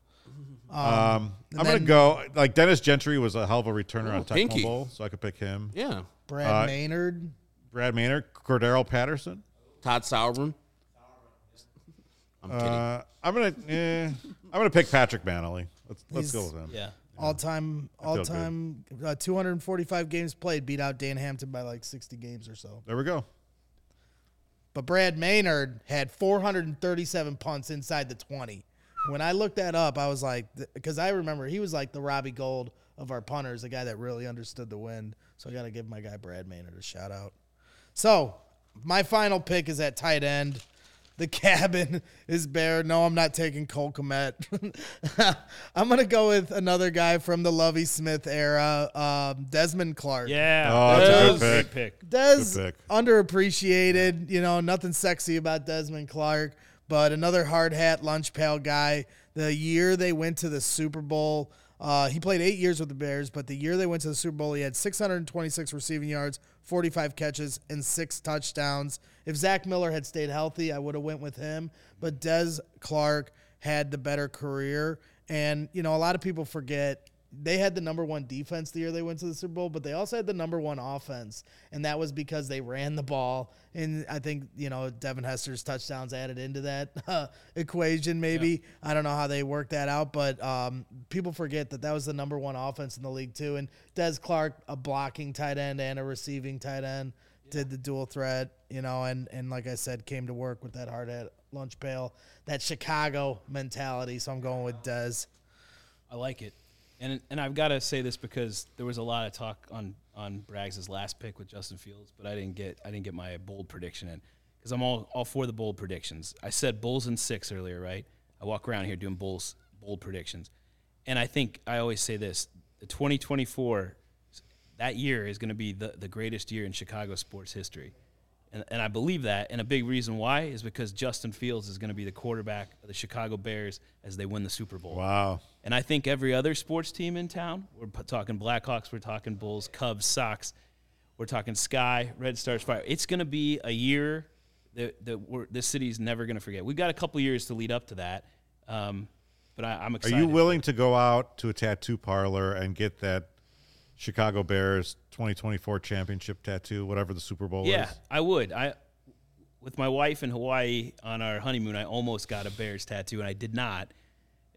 Um, I'm gonna go like Dennis Gentry was a hell of a returner on Tecmo Pinky. Bowl, so I could pick him. Yeah, Brad Uh, Maynard. Brad Maynard, Cordarrelle Patterson. Todd Sauerbrun. I'm kidding. Uh, I'm gonna, eh, I'm gonna pick Patrick Mannelly. Let's let's He's- go with him. Yeah. All time, all time, uh, 245 games played, beat out Dan Hampton by like 60 games or so. There we go. But Brad Maynard had 437 punts inside the 20. When I looked that up, I was like, because I remember he was like the Robbie Gould of our punters, the guy that really understood the wind. So I got to give my guy Brad Maynard a shout out. So my final pick is at tight end. The cabin is bare. No, I'm not taking Cole Kmet. I'm gonna go with another guy from the Lovie Smith era, um, Desmond Clark. Yeah. Oh, that's a good pick. great pick. Des Good pick. underappreciated. You know, nothing sexy about Desmond Clark, but another hard hat lunch pail guy. The year they went to the Super Bowl, uh, he played eight years with the Bears, but the year they went to the Super Bowl, he had 626 receiving yards, 45 catches, and six touchdowns. If Zach Miller had stayed healthy, I would have went with him. But Des Clark had the better career, and you know, a lot of people forget they had the number one defense the year they went to the Super Bowl, but they also had the number one offense, and that was because they ran the ball. And I think you know Devin Hester's touchdowns added into that uh, equation. Maybe I don't know how they worked that out, but um, people forget that that was the number one offense in the league too. And Des Clark, a blocking tight end and a receiving tight end, did the dual threat. You know, and and like I said, came to work with that hard hat lunch pail, that Chicago mentality. So I'm going with Des. I like it. And and I've got to say this because there was a lot of talk on on Braggs' last pick with Justin Fields, but I didn't get I didn't get my bold prediction in because I'm all all for the bold predictions. I said Bulls in six earlier, right? I walk around here doing Bulls bold predictions, and I think I always say this: the 2024 that year is going to be the the greatest year in Chicago sports history. And, and I believe that. And a big reason why is because Justin Fields is going to be the quarterback of the Chicago Bears as they win the Super Bowl. Wow. And I think every other sports team in town, we're talking Blackhawks, we're talking Bulls, Cubs, Sox, we're talking Sky, Red Stars, Fire. It's going to be a year that, that we're, this city's never going to forget. We've got a couple years to lead up to that. Um, but I, I'm excited. Are you willing to go out to a tattoo parlor and get that Chicago Bears 2024 championship tattoo, whatever the Super Bowl Yeah, is? Yeah, I would. I with my wife in Hawaii on our honeymoon, I almost got a Bears tattoo, and I did not.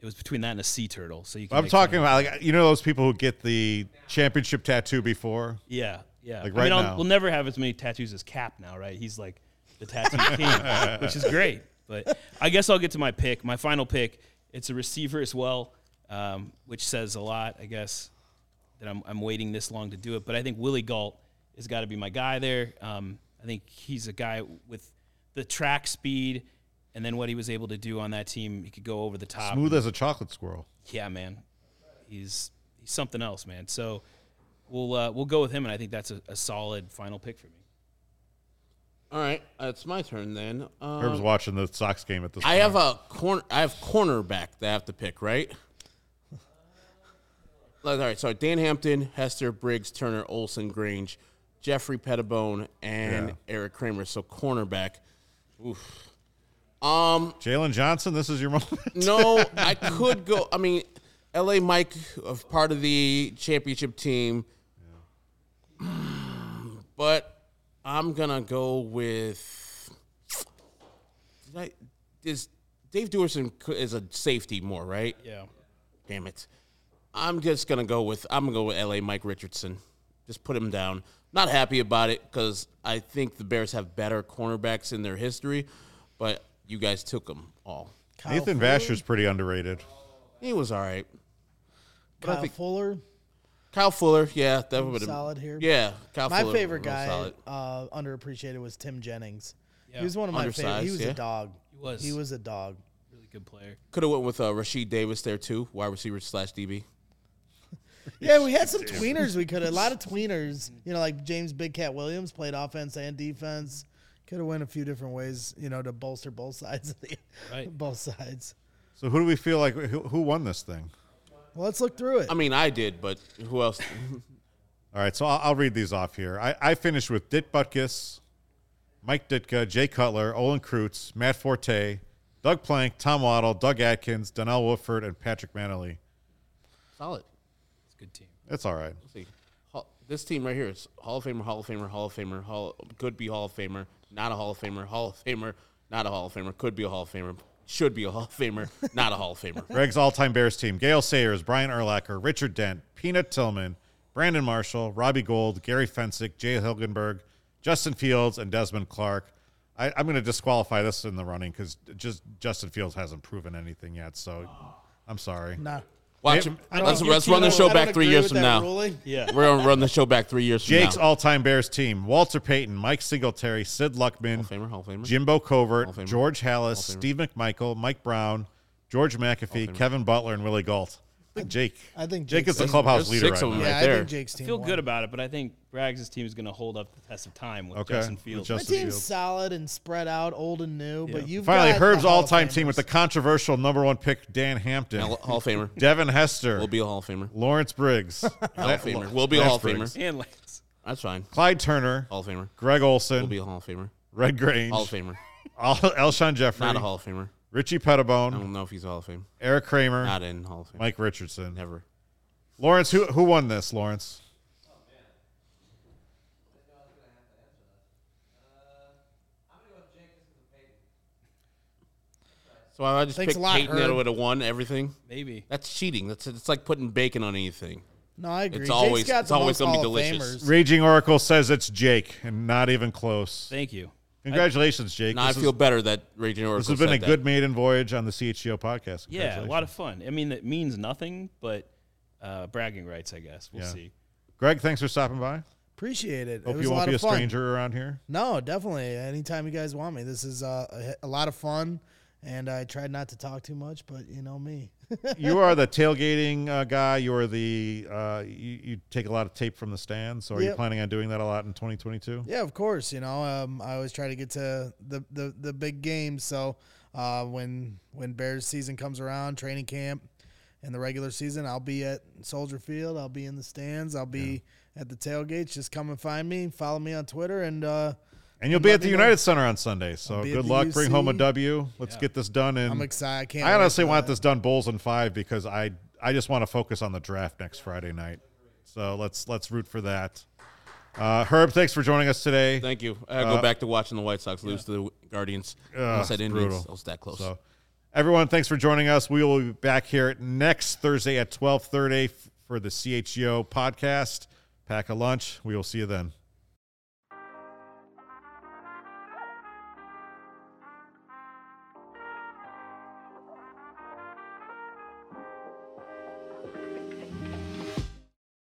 It was between that and a sea turtle. So you. Can I'm talking about like you know those people who get the championship tattoo before. Yeah, yeah. Like I mean, right I'll, now. we'll never have as many tattoos as Cap now, right? He's like the tattoo king, which is great. But I guess I'll get to my pick. My final pick. It's a receiver as well, um, which says a lot, I guess, that I'm, I'm waiting this long to do it. But I think Willie Gault has got to be my guy there. Um, I think he's a guy with the track speed, and then what he was able to do on that team. He could go over the top. Smooth as a chocolate squirrel. Yeah, man, he's he's something else, man. So we'll uh, we'll go with him, and I think that's a, a solid final pick for me. All right, it's my turn then. Um, Herb's watching the Sox game at this. I point. have a corner. I have cornerback that I have to pick, right? All right, sorry. Dan Hampton, Hester, Briggs, Turner, Olsen, Grange, Jeffery Pettibone, and Yeah. Erik Kramer. So cornerback. Oof. Um, Jaylon Johnson. This is your moment. no, I could go. I mean, L.A. Mike, of part of the championship team, yeah. but I'm gonna go with. Did I, is Dave Duerson is a safety more right? Yeah, Damn it. I'm just gonna go with I'm gonna go with LA Mike Richardson. Just put him down. Not happy about it because I think the Bears have better cornerbacks in their history, but you guys took them all. Kyle Nathan Fuller, Vasher's pretty underrated. He was all right. But I Kyle think Fuller, Kyle Fuller, yeah, that would have solid here. Yeah, Kyle My Fuller, favorite guy, solid. uh, underappreciated, was Tim Jennings. Yeah. He was one of my favorite. He was yeah. a dog. He was. He was a dog. really good player. Could have went with uh, Rashied Davis there too, wide receiver slash DB. Yeah, we had some tweeners. We could a lot of tweeners. You know, like James Big Cat Williams played offense and defense. Could have went a few different ways. You know, to bolster both sides of the Right. both sides. So who do we feel like who, who won this thing? Well, let's look through it. I mean, I did, but who else? All right, so I'll, I'll read these off here. I, I finished with Dick Butkus, Mike Ditka, Jay Cutler, Olin Kreutz, Matt Forte, Doug Plank, Tom Waddle, Doug Atkins, Donnell Woolford, and Patrick Mannelly. Solid. It's good team. It's all right. Let's see. Hall- This team right here is Hall of Famer, Hall of Famer, Hall of Famer, Hall could be Hall of Famer, not a Hall of Famer, Hall of Famer, not a Hall of Famer, could be a Hall of Famer, should be a Hall of Famer, not a Hall of Famer. Greg's all-time Bears team: Gale Sayers, Brian Urlacher, Richard Dent, Peanut Tillman, Brandon Marshall, Robbie Gould, Gary Fencik, Jay Hilgenberg, Justin Fields, and Desmond Clark. I, I'm going to disqualify this in the running because just Justin Fields hasn't proven anything yet. So I'm sorry. nah. Watch him. Let's, let's run the show back three years from now. ruling. Yeah. We're gonna run the show back three years from Jake's now. all-time Bears team: Walter Payton, Mike Singletary, Sid Luckman, Hall of Famer, Hall Famer. Jimbo Covert, Hall Famer. George Halas, Hall Famer. Steve McMichael, Mike Brown, George McAfee, Kevin Butler, and Willie Gault. I think Jake. I think Jake Jake's is the clubhouse There's leader six right of them now. right Yeah, I there. think Jake's I team feel won. good about it, but I think Braggs' team is going to hold up the test of time with Okay. Justin With Fields. My Justin team's Fields. solid and spread out, old and new. But you've Finally, got Herb's Hall of all-time team with the controversial number one pick, Dan Hampton, Hall Hall of Famer. Devin Hester, Will be a Hall of Famer. Lawrence Briggs, Hall of Famer. Will be a Lance Hall of Briggs. Famer. and Lance. That's fine. Clyde Turner, Hall of Famer. Greg Olsen. Will Olsen, be a Hall of Famer. Red Grange, Hall of Famer. Al- Alshon Jeffery, Not a Hall of Famer. Richie Pettibone. I don't know if he's a Hall of Fame. Erik Kramer, Not in Hall of Fame. Mike Richardson. Never. Lawrence, who who won this? Lawrence. So I just Thanks picked a lot, Peyton that Herb. would have won everything. Maybe. That's cheating. That's it's like putting bacon on anything. No, I agree. It's Jake's always- got it's the always most gonna be Hall of delicious. Famers. Raging Oracle says it's Jake, and not even close. Thank you. Congratulations, Jake. Now I This feel is- better that Raging Oracle This has been a said that. good maiden voyage on the CHGO podcast. Yeah, a lot Congratulations. of fun. I mean, it means nothing, but uh, bragging rights, I guess. We'll Yeah. see. Greg, thanks for stopping by. Appreciate it. Hope it was you a won't lot be a of fun. stranger around here. No, definitely. Anytime you guys want me, this is uh, a, a lot of fun. And I tried not to talk too much, but you know me. You are the tailgating uh, guy. You are the uh, you, you take a lot of tape from the stands. So are you planning on doing that a lot in 2022? Yeah, of course. You know, um, I always try to get to the the, the big games. So uh, when when Bears season comes around, training camp, and the regular season, I'll be at Soldier Field. I'll be in the stands. I'll be at the tailgates. Just come and find me. Follow me on Twitter, and uh, And you'll And be at the me know. United Center on Sunday. So be at good the luck. Bring home a UC. W. Let's get this done. And I'm excited. I can't. I wait honestly for want that. this done Bulls in five because I I just want to focus on the draft next Friday night. So let's let's root for that. Uh, Herb, thanks for joining us today. Thank you. I go back to watching the White Sox lose to the Guardians. I Ugh, said Indians. brutal. I was that close. So, everyone, thanks for joining us. We will be back here next Thursday at twelve thirty for the CHGO podcast. Pack a lunch. We will see you then.